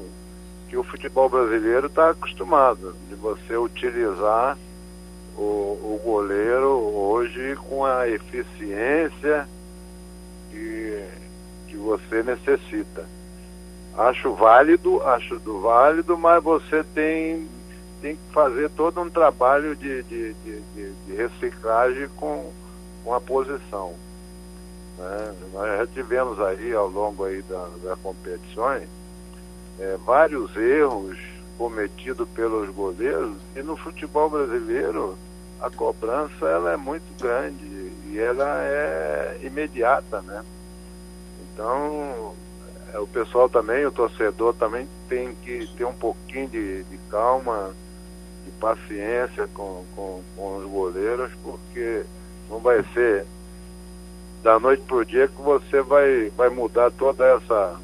que o futebol brasileiro está acostumado de você utilizar o, o goleiro hoje com a eficiência que, que você necessita. Acho válido, acho do válido, mas você tem, tem que fazer todo um trabalho de, de, de, de- de reciclagem com, com a posição né? Nós já tivemos aí ao longo aí da, das competições é, vários erros cometidos pelos goleiros e no futebol brasileiro a cobrança ela é muito grande e ela é imediata, né? Então é, o pessoal também, o torcedor também tem que ter um pouquinho de, de calma, de paciência com, com, com os goleiros, porque não vai ser da noite para o dia que você vai, vai mudar toda essa,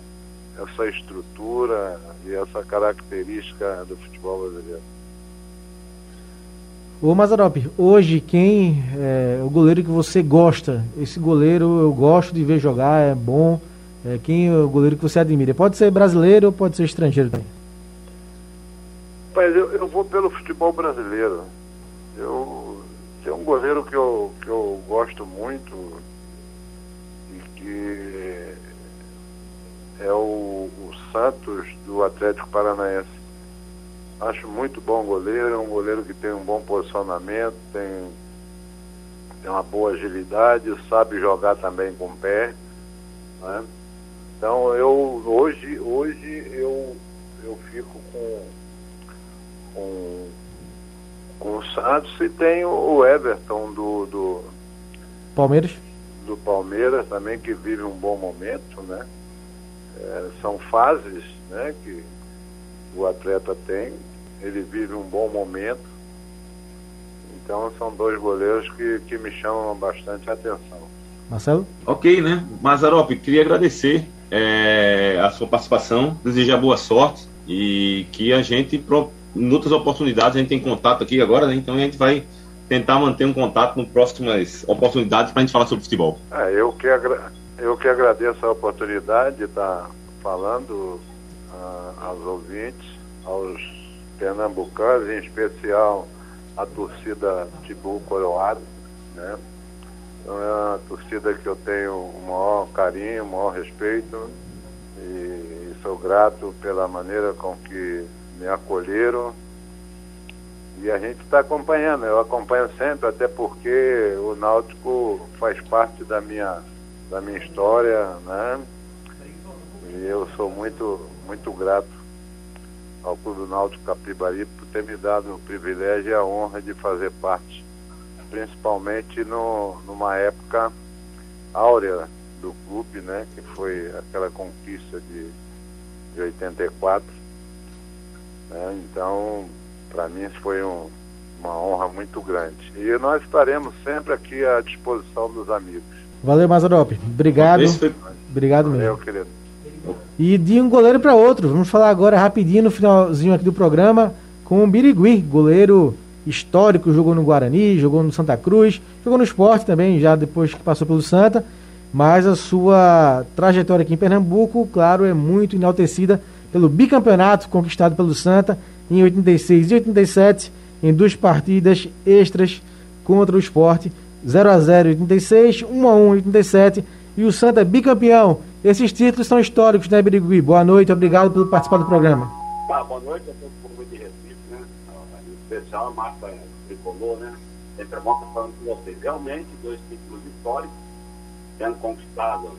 essa estrutura e essa característica do futebol brasileiro. Ô Mazarop, hoje quem é o goleiro que você gosta? Esse goleiro eu gosto de ver jogar, é bom. É, quem é o goleiro que você admira? Pode ser brasileiro ou pode ser estrangeiro também? Mas eu, eu vou pelo futebol brasileiro. Eu tem um goleiro que eu, que eu gosto muito e que é o, o Santos do Atlético Paranaense. Acho muito bom goleiro, é um goleiro que tem um bom posicionamento, tem, tem uma boa agilidade, sabe jogar também com o pé. Né? Então eu hoje, hoje eu, eu fico com, com, com o Santos e tem o Everton do, do Palmeiras? Do Palmeiras também, que vive um bom momento, né? É, são fases né, que o atleta tem, ele vive um bom momento. Então são dois goleiros que, que me chamam bastante a atenção. Marcelo? Ok, né? Mazarop, queria agradecer é, a sua participação, desejar boa sorte e que a gente, em outras oportunidades, a gente tem contato aqui agora, né? Então a gente vai tentar manter um contato em próximas oportunidades para a gente falar sobre futebol. É, eu, que agra eu que agradeço a oportunidade de estar falando uh, aos ouvintes, aos pernambucanos, em especial a torcida Tibu Coroado, né? Então é uma torcida que eu tenho o maior carinho, o maior respeito e, e sou grato pela maneira com que me acolheram e a gente está acompanhando, eu acompanho sempre, até porque o Náutico faz parte da minha, da minha história, né? E eu sou muito, muito grato ao Clube Náutico Capibari por ter me dado o privilégio e a honra de fazer parte, principalmente no, numa época áurea do clube, né? Que foi aquela conquista de, de 84. Né? Então, para mim foi um, uma honra muito grande. E nós estaremos sempre aqui à disposição dos amigos. Valeu, Mazarop. Obrigado. Obrigado mesmo. Valeu, querido. E de um goleiro para outro. Vamos falar agora rapidinho no finalzinho aqui do programa com o Birigui, goleiro histórico, jogou no Guarani, jogou no Santa Cruz, jogou no esporte também, já depois que passou pelo Santa. Mas a sua trajetória aqui em Pernambuco, claro, é muito enaltecida pelo bicampeonato conquistado pelo Santa em 86 e 87, em duas partidas extras contra o esporte, 0 a 0 em 86, 1 a 1 em 87, e o Santa é bicampeão. Esses títulos são históricos, né, Birigui? Boa noite, obrigado por participar do programa. Ah, boa noite a todo o povo de Recife, né? Em especial a Marta Tricolor, né? Sempre é bom estar falando com vocês. Realmente, dois títulos históricos sendo conquistados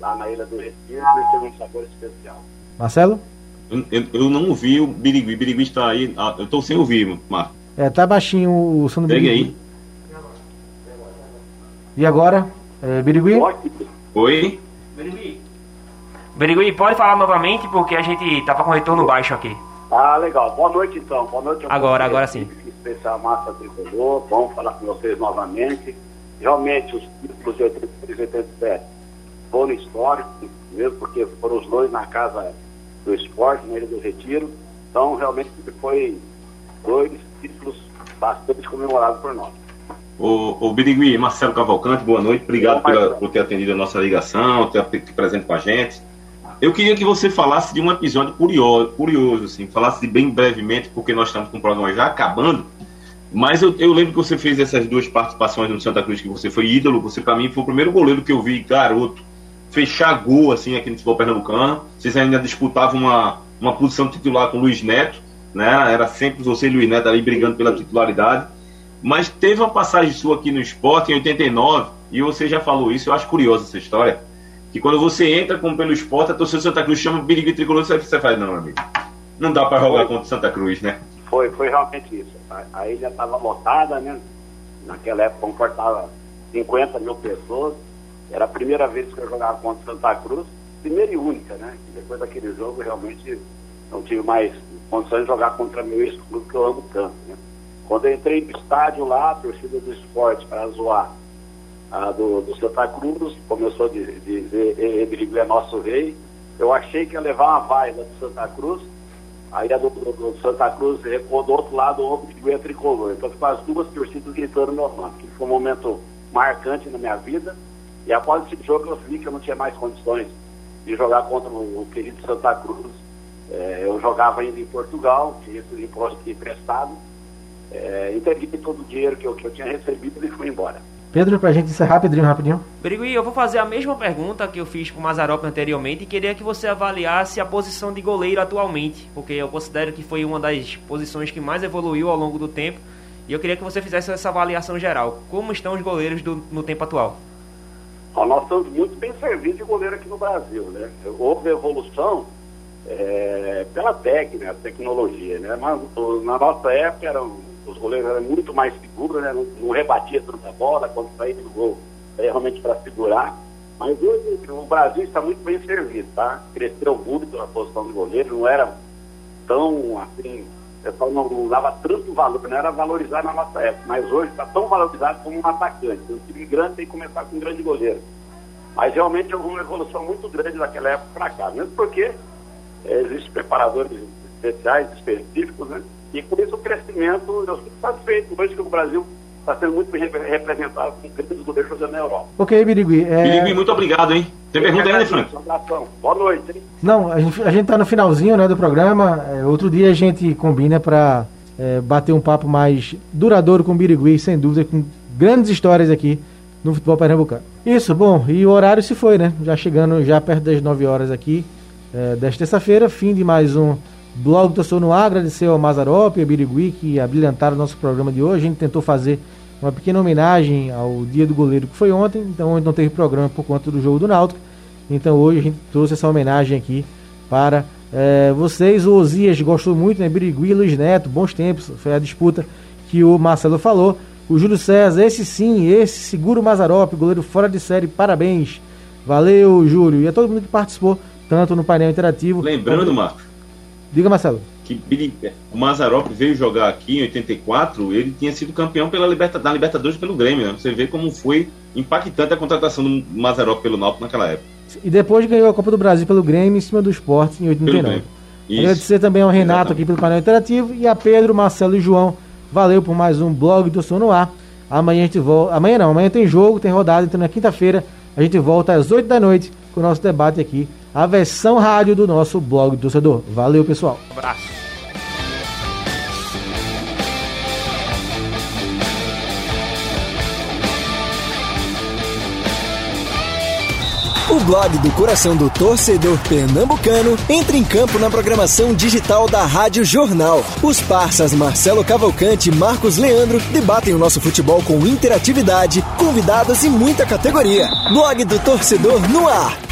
lá na Ilha do Recife e tem um sabor especial. Marcelo? Eu, eu, não ouvi o Birigui. Birigui está aí. Ah, eu estou sem ouvir, Marco. É, tá baixinho o som do Pegue Birigui. E agora? É, Birigui? Oi? Birigui. Birigui, pode falar novamente porque a gente tava com retorno baixo aqui. Ah, legal. Boa noite então. Boa noite. Agora, agora sim. Especial Massa Tricolor. Vamos falar com vocês novamente. Realmente, os títulos de 83 e 87 foram históricos, mesmo porque foram os dois na casa do esporte, na Ilha do Retiro. Então, realmente foi dois títulos bastante comemorados por nós. O, o Birigui, Marcelo Cavalcante, boa noite. Obrigado pela, por ter atendido a nossa ligação, ter presente com a gente. Eu queria que você falasse de um episódio curioso, curioso assim, falasse bem brevemente, porque nós estamos com o programa já acabando. Mas eu, eu lembro que você fez essas duas participações no Santa Cruz, que você foi ídolo. Você, para mim, foi o primeiro goleiro que eu vi, garoto, fechar gol assim aqui no futebol pernambucano. Vocês ainda disputavam uma, uma posição titular com o Luiz Neto, né? Era sempre você e Luiz Neto ali brigando pela titularidade. Mas teve uma passagem sua aqui no esporte em 89, e você já falou isso, eu acho curiosa essa história. Que quando você entra como pelo esporte, a torcida do Santa Cruz chama Birigui Tricolor, você, você faz, não, amigo. Não dá para jogar contra o Santa Cruz, né? Foi, foi realmente isso. A, ilha estava lotada, né? Naquela época comportava 50 mil pessoas. Era a primeira vez que eu jogava contra Santa Cruz. primeira e única, né? Depois daquele jogo, realmente não tive mais condições de jogar contra meu ex-clube que eu amo tanto, né? Quando eu entrei no estádio lá, a torcida do esporte para zoar a do, do Santa Cruz, começou a dizer ele é nosso rei. Eu achei que ia levar uma vaia do Santa Cruz, aí a do, do, do Santa Cruz recuou do outro lado, o Obiriguê tricolor. Então ficou as duas torcidas gritando meu nome, que foi um momento marcante na minha vida. E após esse jogo eu vi que eu não tinha mais condições de jogar contra o, o querido Santa Cruz. É, eu jogava ainda em Portugal, tinha esse imposto emprestado. É, entreguei todo o dinheiro que eu, que eu tinha recebido e fui embora. Pedro, pra gente encerrar, Pedrinho, rapidinho. Brigui, eu vou fazer a mesma pergunta que eu fiz com o Mazarop anteriormente e queria que você avaliasse a posição de goleiro atualmente, porque eu considero que foi uma das posições que mais evoluiu ao longo do tempo e eu queria que você fizesse essa avaliação geral. Como estão os goleiros do, no tempo atual? Ó, nós estamos muito bem servidos de goleiro aqui no Brasil, né? Houve evolução é, pela técnica, tecnologia, né? Mas na nossa época eram os goleiros eram muito mais seguros, né? não, não rebatia tanta bola, quando saía do gol, é realmente para segurar. Mas hoje o Brasil está muito bem servido, tá? Cresceu muito na posição de goleiro, não era tão assim, o pessoal não, não, dava tanto valor, não era valorizado na nossa época, mas hoje está tão valorizado como um atacante. Um time grande tem que começar com um grande goleiro. Mas realmente houve uma evolução muito grande daquela época para cá, mesmo porque é, existem preparadores especiais, específicos, né? E com isso o crescimento, eu fico satisfeito hoje que o Brasil está sendo muito bem representado com grandes goleiros jogando na Europa. Ok, Birigui. É... Birigui, muito obrigado, hein? Tem pergunta ainda, Frank? Um abração. Boa noite, hein? Não, a gente, a gente tá no finalzinho né, do programa. É, outro dia a gente combina para é, bater um papo mais duradouro com o Birigui, sem dúvida, com grandes histórias aqui no futebol pernambucano. Isso, bom, e o horário se foi, né? Já chegando já perto das 9 horas aqui é, desta terça-feira, fim de mais um Blog Torcedor no Ar, agradecer ao Mazarop e ao Birigui que habilitaram o nosso programa de hoje. A gente tentou fazer uma pequena homenagem ao Dia do Goleiro que foi ontem, então ontem não teve programa por conta do jogo do Náutico. Então hoje a gente trouxe essa homenagem aqui para é, vocês. O Osias gostou muito, né? Birigui e Luiz Neto, bons tempos, foi a disputa que o Marcelo falou. O Júlio César, esse sim, esse seguro Mazarop, goleiro fora de série, parabéns. Valeu, Júlio. E a todo mundo que participou, tanto no painel interativo. Lembrando, como... Marcos. Diga, Marcelo. Que o Mazarop veio jogar aqui em 84, ele tinha sido campeão pela Liberta, da Libertadores pelo Grêmio. Né? Você vê como foi impactante a contratação do Mazarop pelo Náutico naquela época. E depois ganhou a Copa do Brasil pelo Grêmio em cima do esporte em 89. Agradecer também ao Renato Exatamente. aqui pelo painel interativo e a Pedro, Marcelo e João. Valeu por mais um blog do Sono Ar. Amanhã a gente volta. Amanhã não, amanhã tem jogo, tem rodada, então na quinta-feira a gente volta às 8 da noite com o nosso debate aqui a versão rádio do nosso blog do torcedor. Valeu, pessoal. Um abraço. O blog do coração do torcedor pernambucano entra em campo na programação digital da Rádio Jornal. Os parceiros Marcelo Cavalcante e Marcos Leandro debatem o nosso futebol com interatividade, convidados e muita categoria. Blog do torcedor no ar.